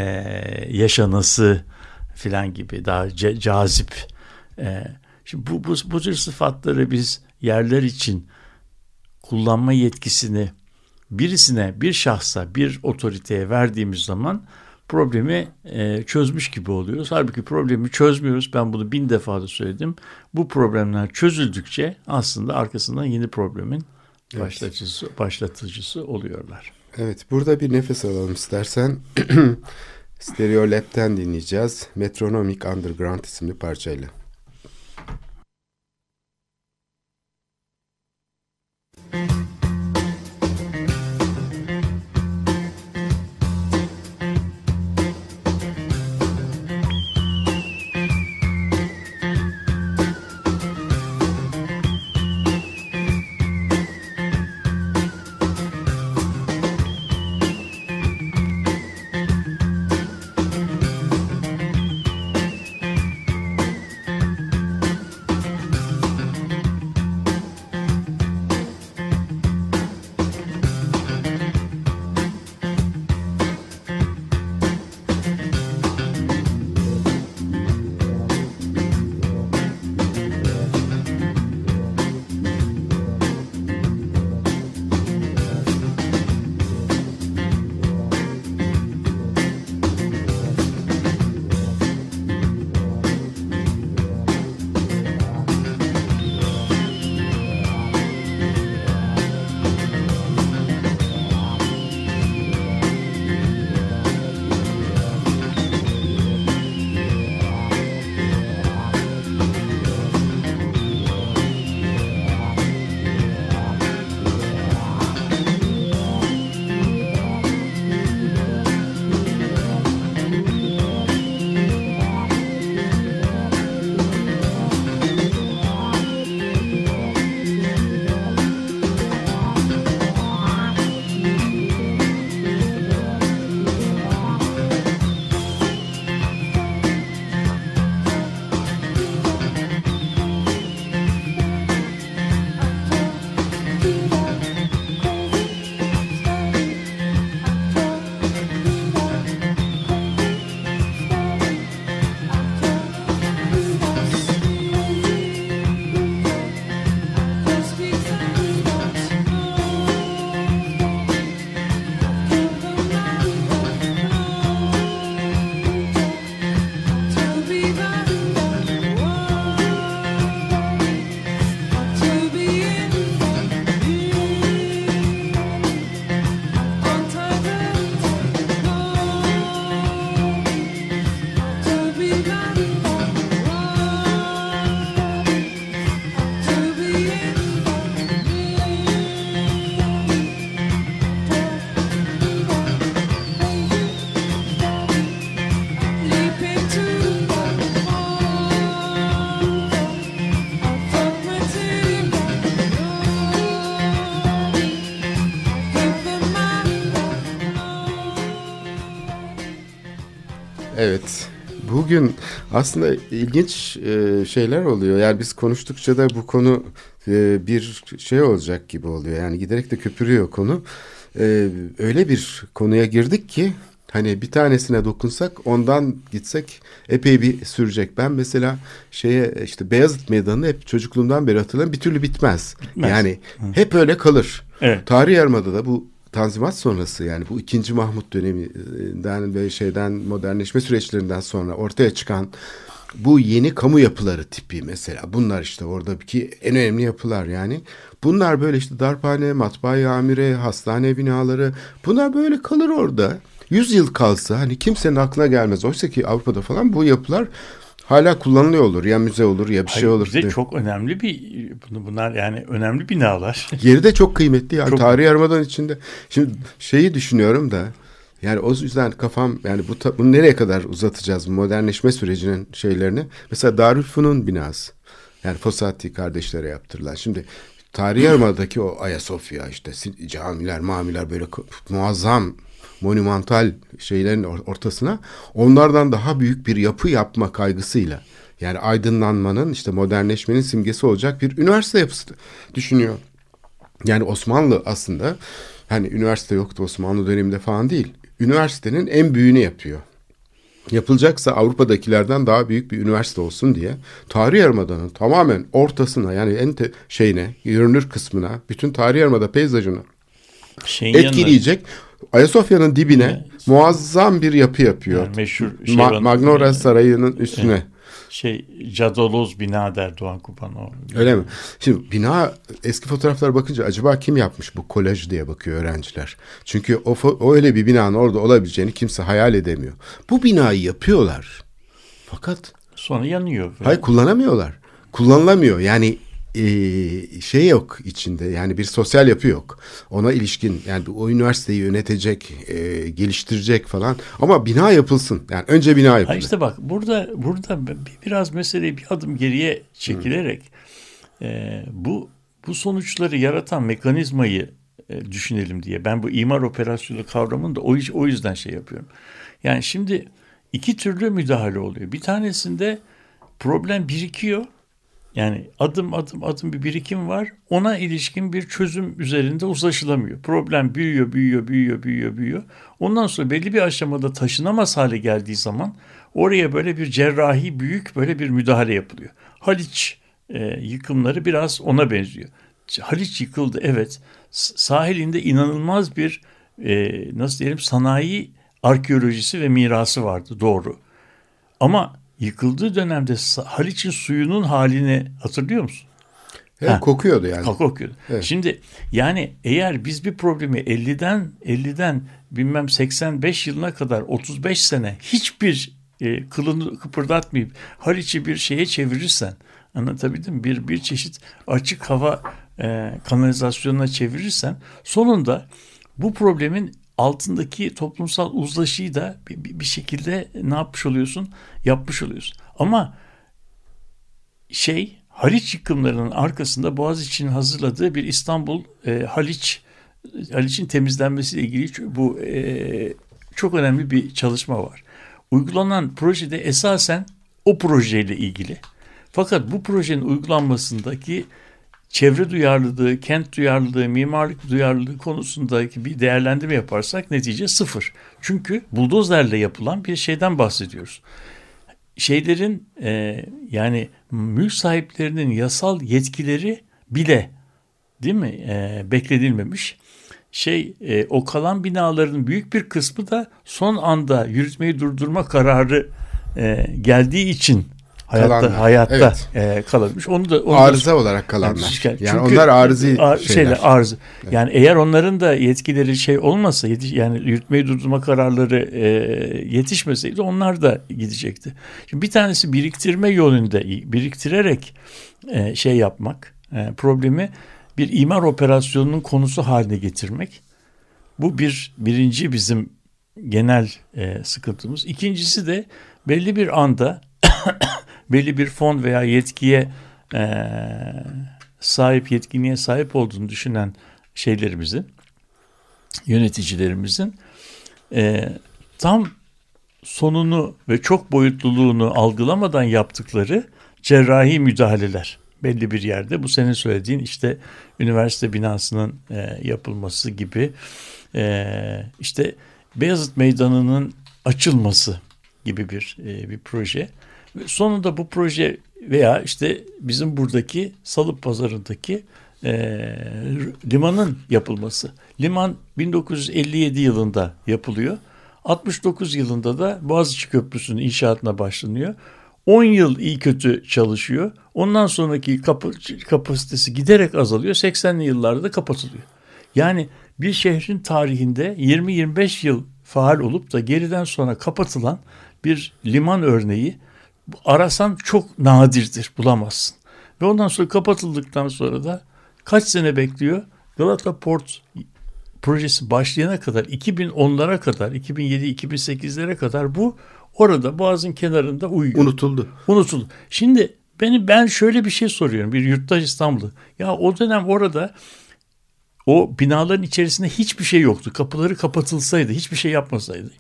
[SPEAKER 4] yaşanası filan gibi daha ce- cazip. E, şimdi bu, bu, bu tür sıfatları biz yerler için kullanma yetkisini birisine, bir şahsa, bir otoriteye verdiğimiz zaman problemi e, çözmüş gibi oluyoruz. Halbuki problemi çözmüyoruz. Ben bunu bin defa da söyledim. Bu problemler çözüldükçe aslında arkasından yeni problemin
[SPEAKER 3] Evet.
[SPEAKER 4] başlatıcısı, başlatıcısı oluyorlar.
[SPEAKER 3] Evet, burada bir nefes alalım istersen. Stereo Lab'den dinleyeceğiz. Metronomic Underground isimli parçayla.
[SPEAKER 5] Metronomic
[SPEAKER 3] aslında ilginç e, şeyler oluyor. Yani biz konuştukça da bu konu e, bir şey olacak gibi oluyor. Yani giderek de köpürüyor konu. E, öyle bir konuya girdik ki hani bir tanesine dokunsak ondan gitsek epey bir sürecek. Ben mesela şeye işte Beyazıt Meydanı'nı hep çocukluğumdan beri hatırlarım bir türlü bitmez.
[SPEAKER 4] Bitmez.
[SPEAKER 3] Yani hep öyle kalır.
[SPEAKER 4] Evet.
[SPEAKER 3] Tarih Yarımada'da bu Tanzimat sonrası yani bu ikinci Mahmut döneminden ve şeyden modernleşme süreçlerinden sonra ortaya çıkan bu yeni kamu yapıları tipi mesela bunlar işte oradaki en önemli yapılar yani. Bunlar böyle işte darphane, matbaa amire, hastane binaları bunlar böyle kalır orada. Yüz yıl kalsa hani kimsenin aklına gelmez. Oysa ki Avrupa'da falan bu yapılar hala kullanılıyor olur. Ya müze olur ya bir şey
[SPEAKER 4] Hayır,
[SPEAKER 3] olur.
[SPEAKER 4] bize çok önemli bir bunlar yani önemli binalar.
[SPEAKER 3] Yeri de çok kıymetli yani
[SPEAKER 4] Çok-
[SPEAKER 3] tarih yarımadan içinde. Şimdi şeyi düşünüyorum da yani o yüzden kafam yani bu bunu nereye kadar uzatacağız modernleşme sürecinin şeylerini. Mesela Darülfünun binası. Yani Fossati kardeşlere yaptırılan. Şimdi Tarihi Yarımada'daki o Ayasofya işte camiler, mamiler böyle muazzam monumental şeylerin or- ortasına onlardan daha büyük bir yapı yapma kaygısıyla yani aydınlanmanın işte modernleşmenin simgesi olacak bir üniversite yapısı düşünüyor. Yani Osmanlı aslında hani üniversite yoktu Osmanlı döneminde falan değil. Üniversitenin en büyüğünü yapıyor. Yapılacaksa Avrupa'dakilerden daha büyük bir üniversite olsun diye Tarih Yarımada'nın tamamen ortasına yani en te- şeyine, görünür kısmına, bütün Tarih Yarımada peyzajını
[SPEAKER 4] Şeyin
[SPEAKER 3] etkileyecek Ayasofya'nın dibine muazzam bir yapı yapıyor.
[SPEAKER 4] Yani meşhur şey
[SPEAKER 3] Ma- Magnora Sarayı'nın üstüne.
[SPEAKER 4] şey Cadaloz bina der Doğan Kupan o.
[SPEAKER 3] Öyle mi? Şimdi bina eski fotoğraflara bakınca acaba kim yapmış bu kolaj diye bakıyor öğrenciler. Çünkü o, o öyle bir binanın orada olabileceğini kimse hayal edemiyor. Bu binayı yapıyorlar. Fakat
[SPEAKER 4] Sonra yanıyor.
[SPEAKER 3] hayır kullanamıyorlar. Kullanılamıyor. Yani eee, şey yok içinde. Yani bir sosyal yapı yok. Ona ilişkin yani o üniversiteyi yönetecek, eee, geliştirecek falan. Ama bina yapılsın. Yani önce bina
[SPEAKER 4] Ha
[SPEAKER 3] yapılır.
[SPEAKER 4] işte bak burada burada bi- biraz meseleyi bir adım geriye çekilerek e, bu bu sonuçları yaratan mekanizmayı e, düşünelim diye. Ben bu imar operasyonu kavramını da o, o yüzden şey yapıyorum. Yani şimdi iki türlü müdahale oluyor. Bir tanesinde problem birikiyor. Yani adım adım adım bir birikim var. Ona ilişkin bir çözüm üzerinde uzlaşılamıyor. Problem büyüyor, büyüyor, büyüyor, büyüyor, büyüyor. Ondan sonra belli bir aşamada taşınamaz hale geldiği zaman oraya böyle bir cerrahi büyük böyle bir müdahale yapılıyor. Haliç e, yıkımları biraz ona benziyor. Haliç yıkıldı evet. Sahilinde inanılmaz bir e, nasıl diyelim sanayi arkeolojisi ve mirası vardı doğru. Ama yıkıldığı dönemde Haliç'in suyunun halini hatırlıyor musun?
[SPEAKER 3] Evet,
[SPEAKER 4] Ha.
[SPEAKER 3] kokuyordu yani.
[SPEAKER 4] Kalk okuyordu.
[SPEAKER 3] Evet.
[SPEAKER 4] Şimdi yani eğer biz bir problemi 50'den 50'den bilmem 85 yılına kadar 35 sene hiçbir e, kılını kıpırdatmayıp Haliç'i bir şeye çevirirsen anlatabildim mi? Bir, bir çeşit açık hava e, kanalizasyonuna çevirirsen sonunda bu problemin altındaki toplumsal uzlaşıyı da bir, bir- şekilde ne yapmış oluyorsun? Yapmış oluyorsun. Ama şey Haliç yıkımlarının arkasında Boğaziçi'nin hazırladığı bir İstanbul e, Haliç Haliç'in temizlenmesiyle ilgili bu e, çok önemli bir çalışma var. Uygulanan projede esasen o projeyle ilgili. Fakat bu projenin uygulanmasındaki çevre duyarlılığı, kent duyarlılığı, mimarlık duyarlılığı konusundaki bir değerlendirme yaparsak netice sıfır. Çünkü buldozerle yapılan bir şeyden bahsediyoruz şeylerin e, yani mülk sahiplerinin yasal yetkileri bile değil mi e, bekledilmemiş. Şey e, o kalan binaların büyük bir kısmı da son anda yürütmeyi durdurma kararı e, geldiği için hayatta
[SPEAKER 3] Kalanlar,
[SPEAKER 4] hayatta
[SPEAKER 3] evet.
[SPEAKER 4] e, kalırmış. Onu da onu da-
[SPEAKER 3] Arıza olarak kalanlar.
[SPEAKER 4] Yani
[SPEAKER 3] Yani, onlar arızi
[SPEAKER 4] ar-
[SPEAKER 3] şeyler.
[SPEAKER 4] arıza. Yani eğer onların da yetkileri şey olmasa yetiş, yani yürütmeyi durdurma kararları e, yetişmeseydi onlar da gidecekti. Şimdi bir tanesi biriktirme yolunda biriktirerek e, şey yapmak e, problemi bir imar operasyonunun konusu haline getirmek. Bu bir birinci bizim genel e, sıkıntımız. İkincisi de belli bir anda belli bir fon veya yetkiye e, sahip yetkinliğe sahip olduğunu düşünen şeylerimizin yöneticilerimizin e, tam sonunu ve çok boyutluluğunu algılamadan yaptıkları cerrahi müdahaleler belli bir yerde. Bu senin söylediğin işte üniversite binasının e, yapılması gibi e, işte Beyazıt Meydanı'nın açılması gibi bir e, bir proje. Sonunda bu proje veya işte bizim buradaki Salıp Pazarı'ndaki e, limanın yapılması. Liman 1957 yılında yapılıyor. 69 yılında da Boğaziçi Köprüsü'nün inşaatına başlanıyor. 10 yıl iyi kötü çalışıyor. Ondan sonraki kapı, kapasitesi giderek azalıyor. 80'li yıllarda da kapatılıyor. Yani bir şehrin tarihinde 20-25 yıl faal olup da geriden sonra kapatılan bir liman örneği arasan çok nadirdir bulamazsın. Ve ondan sonra kapatıldıktan sonra da kaç sene bekliyor? Galata Port projesi başlayana kadar 2010'lara kadar 2007-2008'lere kadar bu orada boğazın kenarında uyuyor.
[SPEAKER 3] Unutuldu.
[SPEAKER 4] Unutuldu. Şimdi beni ben şöyle bir şey soruyorum bir yurttaş İstanbul'da. Ya o dönem orada o binaların içerisinde hiçbir şey yoktu. Kapıları kapatılsaydı, hiçbir şey yapmasaydı.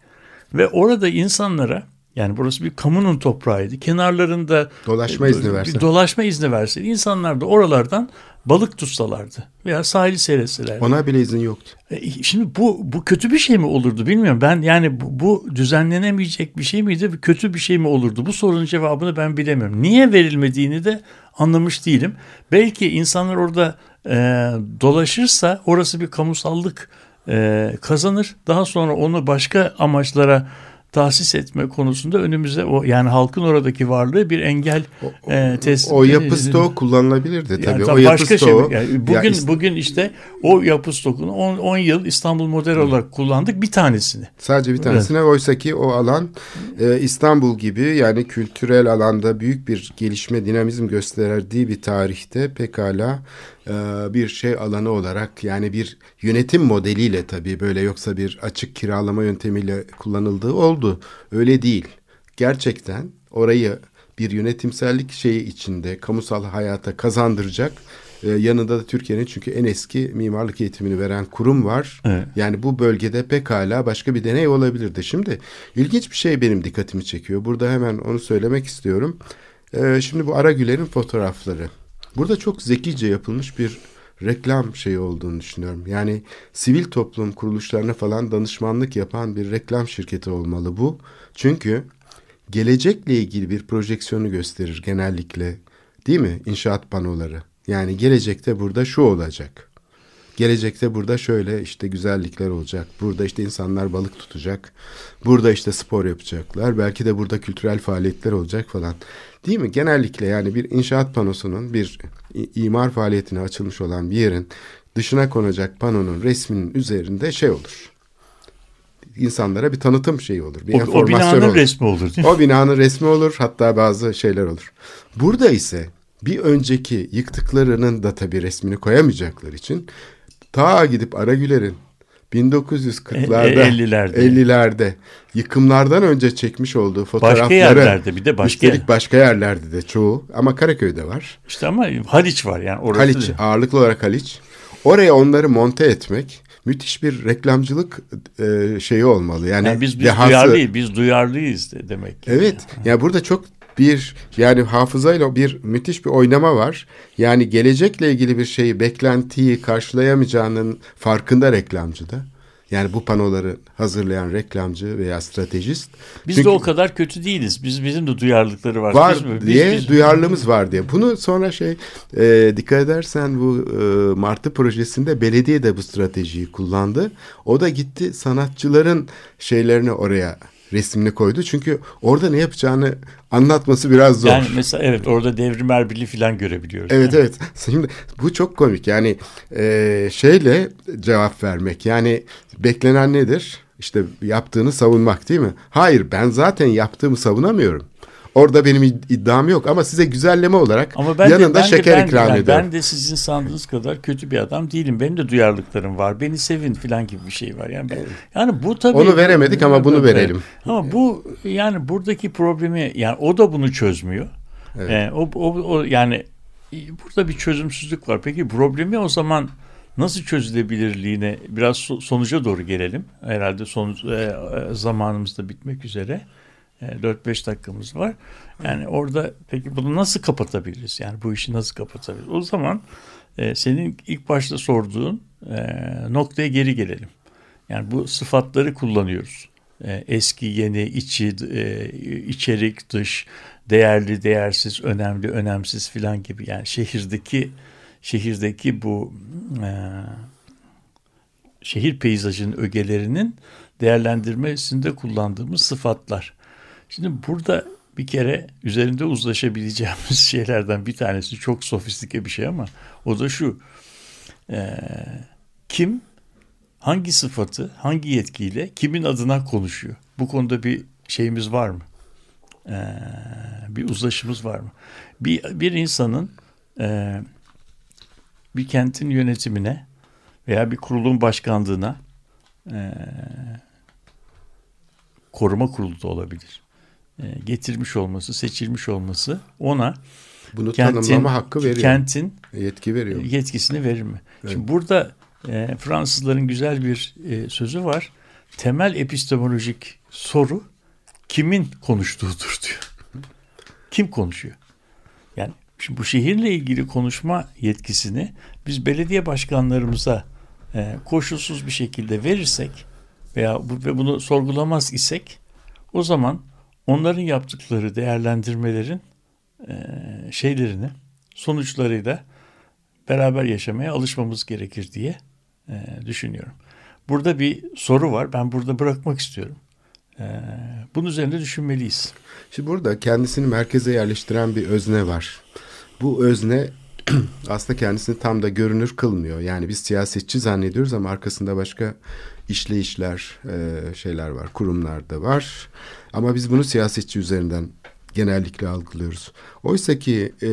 [SPEAKER 4] Ve orada insanlara yani burası bir kamunun toprağıydı. Kenarlarında
[SPEAKER 3] Dolaşma izni verse.
[SPEAKER 4] bir dolaşma izni verseydi insanlar da oralardan balık tutsalardı veya sahili seyretselerdi.
[SPEAKER 3] Ona bile izin yoktu.
[SPEAKER 4] E, Şimdi bu bu kötü bir şey mi olurdu bilmiyorum. Ben yani bu, bu düzenlenemeyecek bir şey miydi? Kötü bir şey mi olurdu? Bu sorunun cevabını ben bilemiyorum. Niye verilmediğini de anlamış değilim. Belki insanlar orada e, dolaşırsa orası bir kamusallık e, kazanır. Daha sonra onu başka amaçlara tahsis etme konusunda önümüze o yani halkın oradaki varlığı bir engel e, test.
[SPEAKER 3] O yapı stoğu kullanılabilirdi tabii.
[SPEAKER 4] Yani
[SPEAKER 3] o
[SPEAKER 4] tabii
[SPEAKER 3] yapı
[SPEAKER 4] başka
[SPEAKER 3] stoğu.
[SPEAKER 4] şey. Yani bugün
[SPEAKER 3] Ya is-
[SPEAKER 4] bugün işte o yapı stokunu 10 yıl İstanbul model olarak kullandık bir tanesini.
[SPEAKER 3] Sadece bir tanesine oysa ki o alan e, İstanbul gibi yani kültürel alanda büyük bir gelişme dinamizm gösterdiği bir tarihte pekala bir şey alanı olarak yani bir yönetim modeliyle tabii böyle yoksa bir açık kiralama yöntemiyle kullanıldığı oldu. Öyle değil. Gerçekten orayı bir yönetimsellik şeyi içinde kamusal hayata kazandıracak e, yanında da Türkiye'nin çünkü en eski mimarlık eğitimini veren kurum var.
[SPEAKER 4] Evet.
[SPEAKER 3] Yani bu bölgede pekala başka bir deney olabilirdi. Şimdi ilginç bir şey benim dikkatimi çekiyor. Burada hemen onu söylemek istiyorum. Ee, şimdi bu Aragüler'in fotoğrafları. Burada çok zekice yapılmış bir reklam şeyi olduğunu düşünüyorum. Yani sivil toplum kuruluşlarına falan danışmanlık yapan bir reklam şirketi olmalı bu. Çünkü gelecekle ilgili bir projeksiyonu gösterir genellikle. Değil mi? İnşaat panoları. Yani gelecekte burada şu olacak. Gelecekte burada şöyle işte güzellikler olacak. Burada işte insanlar balık tutacak. Burada işte spor yapacaklar. Belki de burada kültürel faaliyetler olacak falan. Değil mi? Genellikle yani bir inşaat panosunun bir imar faaliyetine açılmış olan bir yerin dışına konacak panonun resminin üzerinde şey olur. İnsanlara bir tanıtım şeyi olur. Bir
[SPEAKER 4] O, o binanın
[SPEAKER 3] olur.
[SPEAKER 4] resmi olur değil mi?
[SPEAKER 3] O binanın resmi olur hatta bazı şeyler olur. Burada ise bir önceki yıktıklarının da tabii resmini koyamayacaklar için ta gidip Aragüler'in 1940'larda
[SPEAKER 4] E- e- 50'lerde.
[SPEAKER 3] 50'lerde yıkımlardan önce çekmiş olduğu fotoğrafları
[SPEAKER 4] Başka yerlerde bir de başka
[SPEAKER 3] üstelik başka yerlerde de çoğu ama Karaköy'de var.
[SPEAKER 4] İşte ama Haliç var yani orası.
[SPEAKER 3] Haliç ağırlıklı olarak Haliç. Oraya onları monte etmek müthiş bir reklamcılık e, şeyi olmalı. Yani,
[SPEAKER 4] Yani biz biz
[SPEAKER 3] dehası-
[SPEAKER 4] duyarlıyız, biz duyarlıyız de demek. ki.
[SPEAKER 3] Evet. Yani burada çok bir yani hafızayla bir müthiş bir oynama var. Yani gelecekle ilgili bir şeyi beklentiyi karşılayamayacağının farkında reklamcı da. Yani bu panoları hazırlayan reklamcı veya stratejist.
[SPEAKER 4] Biz
[SPEAKER 3] Çünkü
[SPEAKER 4] de o kadar kötü değiliz. Biz bizim de duyarlılıkları var.
[SPEAKER 3] var
[SPEAKER 4] Biz mi? Biz-
[SPEAKER 3] diye
[SPEAKER 4] biz-
[SPEAKER 3] duyarlılığımız var diye. Bunu sonra şey e, dikkat edersen bu e, Martı projesinde belediye de bu stratejiyi kullandı. O da gitti sanatçıların şeylerini oraya resmini koydu. Çünkü orada ne yapacağını anlatması biraz zor.
[SPEAKER 4] Yani mesela evet orada devrim erbili falan görebiliyoruz.
[SPEAKER 3] Evet evet. Şimdi bu çok komik. Yani e, şeyle cevap vermek. Yani beklenen nedir? İşte yaptığını savunmak değil mi? Hayır ben zaten yaptığımı savunamıyorum. Orada benim id- iddiam yok ama size güzelleme olarak
[SPEAKER 4] Ama ben
[SPEAKER 3] yanında
[SPEAKER 4] de, ben
[SPEAKER 3] şeker
[SPEAKER 4] de, ben,
[SPEAKER 3] ikram
[SPEAKER 4] yani
[SPEAKER 3] ediyorum.
[SPEAKER 4] Ben de sizin sandığınız kadar kötü bir adam değilim. Benim de duyarlılıklarım var. Beni sevin falan gibi bir şey var. Yani, ben- yani bu tabii.
[SPEAKER 3] Onu veremedik ama bunu
[SPEAKER 4] Evet.
[SPEAKER 3] verelim.
[SPEAKER 4] Ama bu yani buradaki problemi yani o da bunu çözmüyor.
[SPEAKER 3] Evet.
[SPEAKER 4] Ee, o, o, o yani burada bir çözümsüzlük var. Peki problemi o zaman nasıl çözülebilirliğine biraz sonuca doğru gelelim. Herhalde sonuç e, e, zamanımız da bitmek üzere. 4-5 dakikamız var. Yani orada peki bunu nasıl kapatabiliriz? Yani bu işi nasıl kapatabiliriz? O zaman senin ilk başta sorduğun noktaya geri gelelim. Yani bu sıfatları kullanıyoruz. Eski, yeni, içi, içerik, dış, değerli, değersiz, önemli, önemsiz filan gibi. Yani şehirdeki şehirdeki bu e, şehir peyzajının ögelerinin değerlendirmesinde kullandığımız sıfatlar. Şimdi burada bir kere üzerinde uzlaşabileceğimiz şeylerden bir tanesi çok sofistike bir şey ama o da şu. E, kim hangi sıfatı hangi yetkiyle kimin adına konuşuyor? Bu konuda bir şeyimiz var mı? Ee, bir uzlaşımız var mı? Bir, bir insanın e, bir kentin yönetimine veya bir kurulun başkanlığına e, koruma kurulu da olabilir. E, getirmiş olması, seçilmiş olması ona
[SPEAKER 3] bunu kentin, tanımlama hakkı veriyor.
[SPEAKER 4] Kentin
[SPEAKER 3] yetki veriyor.
[SPEAKER 4] Yetkisini verir mi? Evet. Şimdi burada e, Fransızların güzel bir e, sözü var. Temel epistemolojik soru kimin konuştuğudur diyor. Kim konuşuyor? Yani şimdi bu şehirle ilgili konuşma yetkisini biz belediye başkanlarımıza e, koşulsuz bir şekilde verirsek veya bu, ve bunu sorgulamaz isek o zaman onların yaptıkları değerlendirmelerin e, şeylerini sonuçlarıyla beraber yaşamaya alışmamız gerekir diye e, düşünüyorum. Burada bir soru var. Ben burada bırakmak istiyorum. E, bunun üzerinde düşünmeliyiz.
[SPEAKER 3] Şimdi burada kendisini merkeze yerleştiren bir özne var. Bu özne aslında kendisini tam da görünür kılmıyor. Yani biz siyasetçi zannediyoruz ama arkasında başka işleyişler, e, şeyler var, kurumlar da var. Ama biz bunu siyasetçi üzerinden genellikle algılıyoruz. Oysa ki e,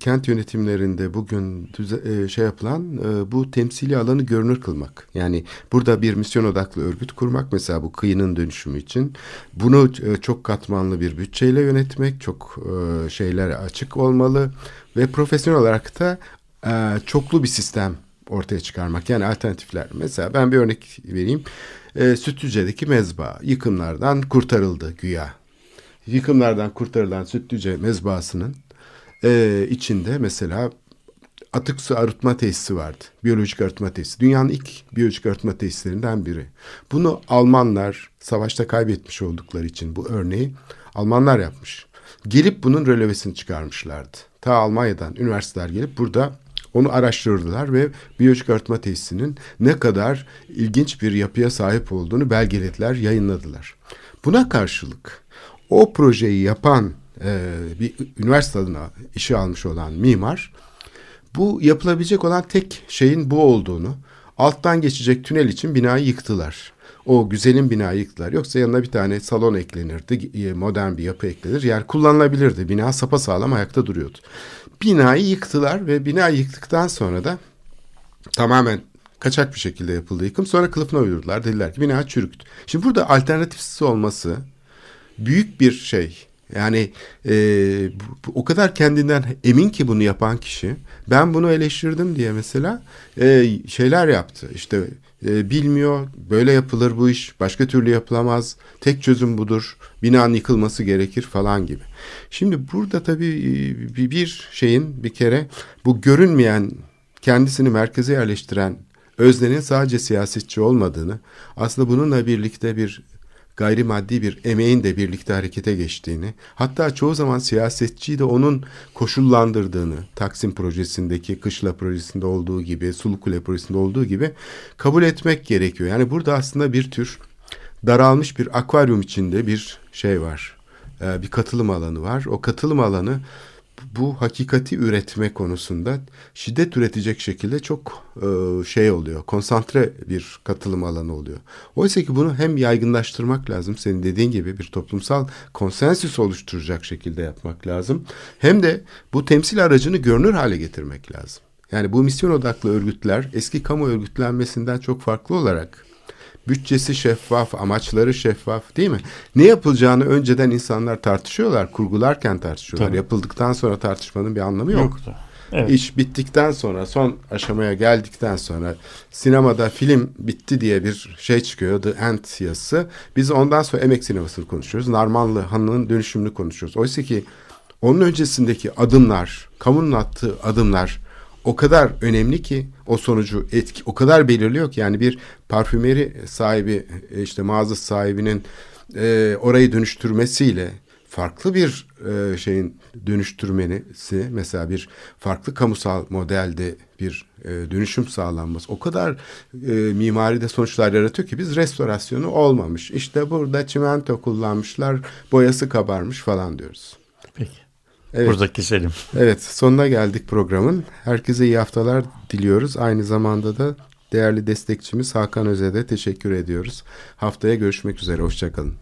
[SPEAKER 3] kent yönetimlerinde bugün düze, e, şey yapılan e, bu temsili alanı görünür kılmak. Yani burada bir misyon odaklı örgüt kurmak mesela bu kıyının dönüşümü için bunu e, çok katmanlı bir bütçeyle yönetmek çok e, şeyler açık olmalı ve profesyonel olarak da e, çoklu bir sistem ortaya çıkarmak yani alternatifler. Mesela ben bir örnek vereyim. E, Sütlüce'deki mezba yıkımlardan kurtarıldı güya yıkımlardan kurtarılan Sütlüce mezbahasının e, içinde mesela atık su arıtma tesisi vardı. Biyolojik arıtma tesisi. Dünyanın ilk biyolojik arıtma tesislerinden biri. Bunu Almanlar savaşta kaybetmiş oldukları için bu örneği Almanlar yapmış. Gelip bunun rölevesini çıkarmışlardı. Ta Almanya'dan üniversiteler gelip burada onu araştırdılar ve biyolojik arıtma tesisinin ne kadar ilginç bir yapıya sahip olduğunu belgelediler, yayınladılar. Buna karşılık o projeyi yapan e, bir üniversite adına işe almış olan mimar bu yapılabilecek olan tek şeyin bu olduğunu alttan geçecek tünel için binayı yıktılar. O güzelin binayı yıktılar. Yoksa yanına bir tane salon eklenirdi. E, modern bir yapı eklenir. Yer kullanılabilirdi. Bina sapasağlam ayakta duruyordu. Binayı yıktılar ve bina yıktıktan sonra da tamamen kaçak bir şekilde yapıldı yıkım. Sonra kılıfına uydurdular. Dediler ki bina çürüktü. Şimdi burada alternatifsiz olması büyük bir şey. Yani e, o kadar kendinden emin ki bunu yapan kişi. Ben bunu eleştirdim diye mesela e, şeyler yaptı. İşte e, bilmiyor, böyle yapılır bu iş, başka türlü yapılamaz, tek çözüm budur, binanın yıkılması gerekir falan gibi. Şimdi burada tabii e, bir şeyin bir kere bu görünmeyen, kendisini merkeze yerleştiren öznenin sadece siyasetçi olmadığını, aslında bununla birlikte bir gayri maddi bir emeğin de birlikte harekete geçtiğini, hatta çoğu zaman siyasetçiyi de onun koşullandırdığını, Taksim projesindeki, Kışla projesinde olduğu gibi, Sulukule projesinde olduğu gibi kabul etmek gerekiyor. Yani burada aslında bir tür daralmış bir akvaryum içinde bir şey var. Ee, bir katılım alanı var. O katılım alanı bu hakikati üretme konusunda şiddet üretecek şekilde çok e, şey oluyor. Konsantre bir katılım alanı oluyor. Oysa ki bunu hem yaygınlaştırmak lazım. Senin dediğin gibi bir toplumsal konsensüs oluşturacak şekilde yapmak lazım. Hem de bu temsil aracını görünür hale getirmek lazım. Yani bu misyon odaklı örgütler eski kamu örgütlenmesinden çok farklı olarak Bütçesi şeffaf, amaçları şeffaf değil mi? Ne yapılacağını önceden insanlar tartışıyorlar, kurgularken tartışıyorlar. Tabii. Yapıldıktan sonra tartışmanın bir anlamı yok. yok
[SPEAKER 4] Evet.
[SPEAKER 3] İş bittikten sonra son aşamaya geldikten sonra sinemada film bitti diye bir şey çıkıyor. The End yazısı. Biz ondan sonra emek sinemasını konuşuyoruz. Narmanlı Hanı'nın dönüşümünü konuşuyoruz. Oysa ki onun öncesindeki adımlar, kamunun attığı adımlar o kadar önemli ki o sonucu etki o kadar belirliyor ki yani bir parfümeri sahibi e, işte mağaza sahibinin e, orayı dönüştürmesiyle farklı bir e, şeyin dönüştürmesi mesela bir farklı kamusal modelde bir e, dönüşüm sağlanması o kadar e, mimaride sonuçlar yaratıyor ki biz restorasyonu olmamış. İşte burada çimento kullanmışlar, boyası kabarmış falan diyoruz. Evet.
[SPEAKER 4] Burada keselim.
[SPEAKER 3] Evet sonuna geldik programın. Herkese iyi haftalar diliyoruz. Aynı zamanda da değerli destekçimiz Hakan Öz'e de teşekkür ediyoruz. Haftaya görüşmek üzere. Hoşçakalın.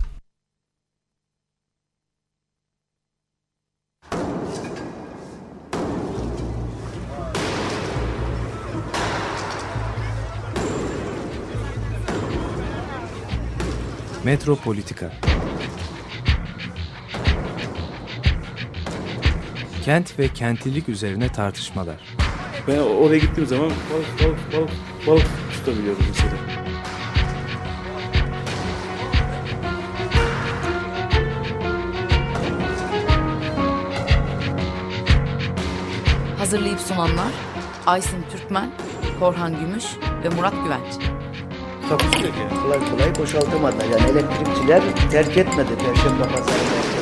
[SPEAKER 6] Metropolitika Kent ve kentlilik üzerine tartışmalar.
[SPEAKER 1] Ben oraya gittiğim zaman balık balık balık balık tutabiliyordum mesela.
[SPEAKER 7] Hazırlayıp sunanlar Aysin Türkmen, Korhan Gümüş ve Murat Güvenç.
[SPEAKER 1] Takusuyor ki.
[SPEAKER 2] Kolay kolay boşaltamadılar. Yani elektrikçiler terk etmedi Perşembe Pazarı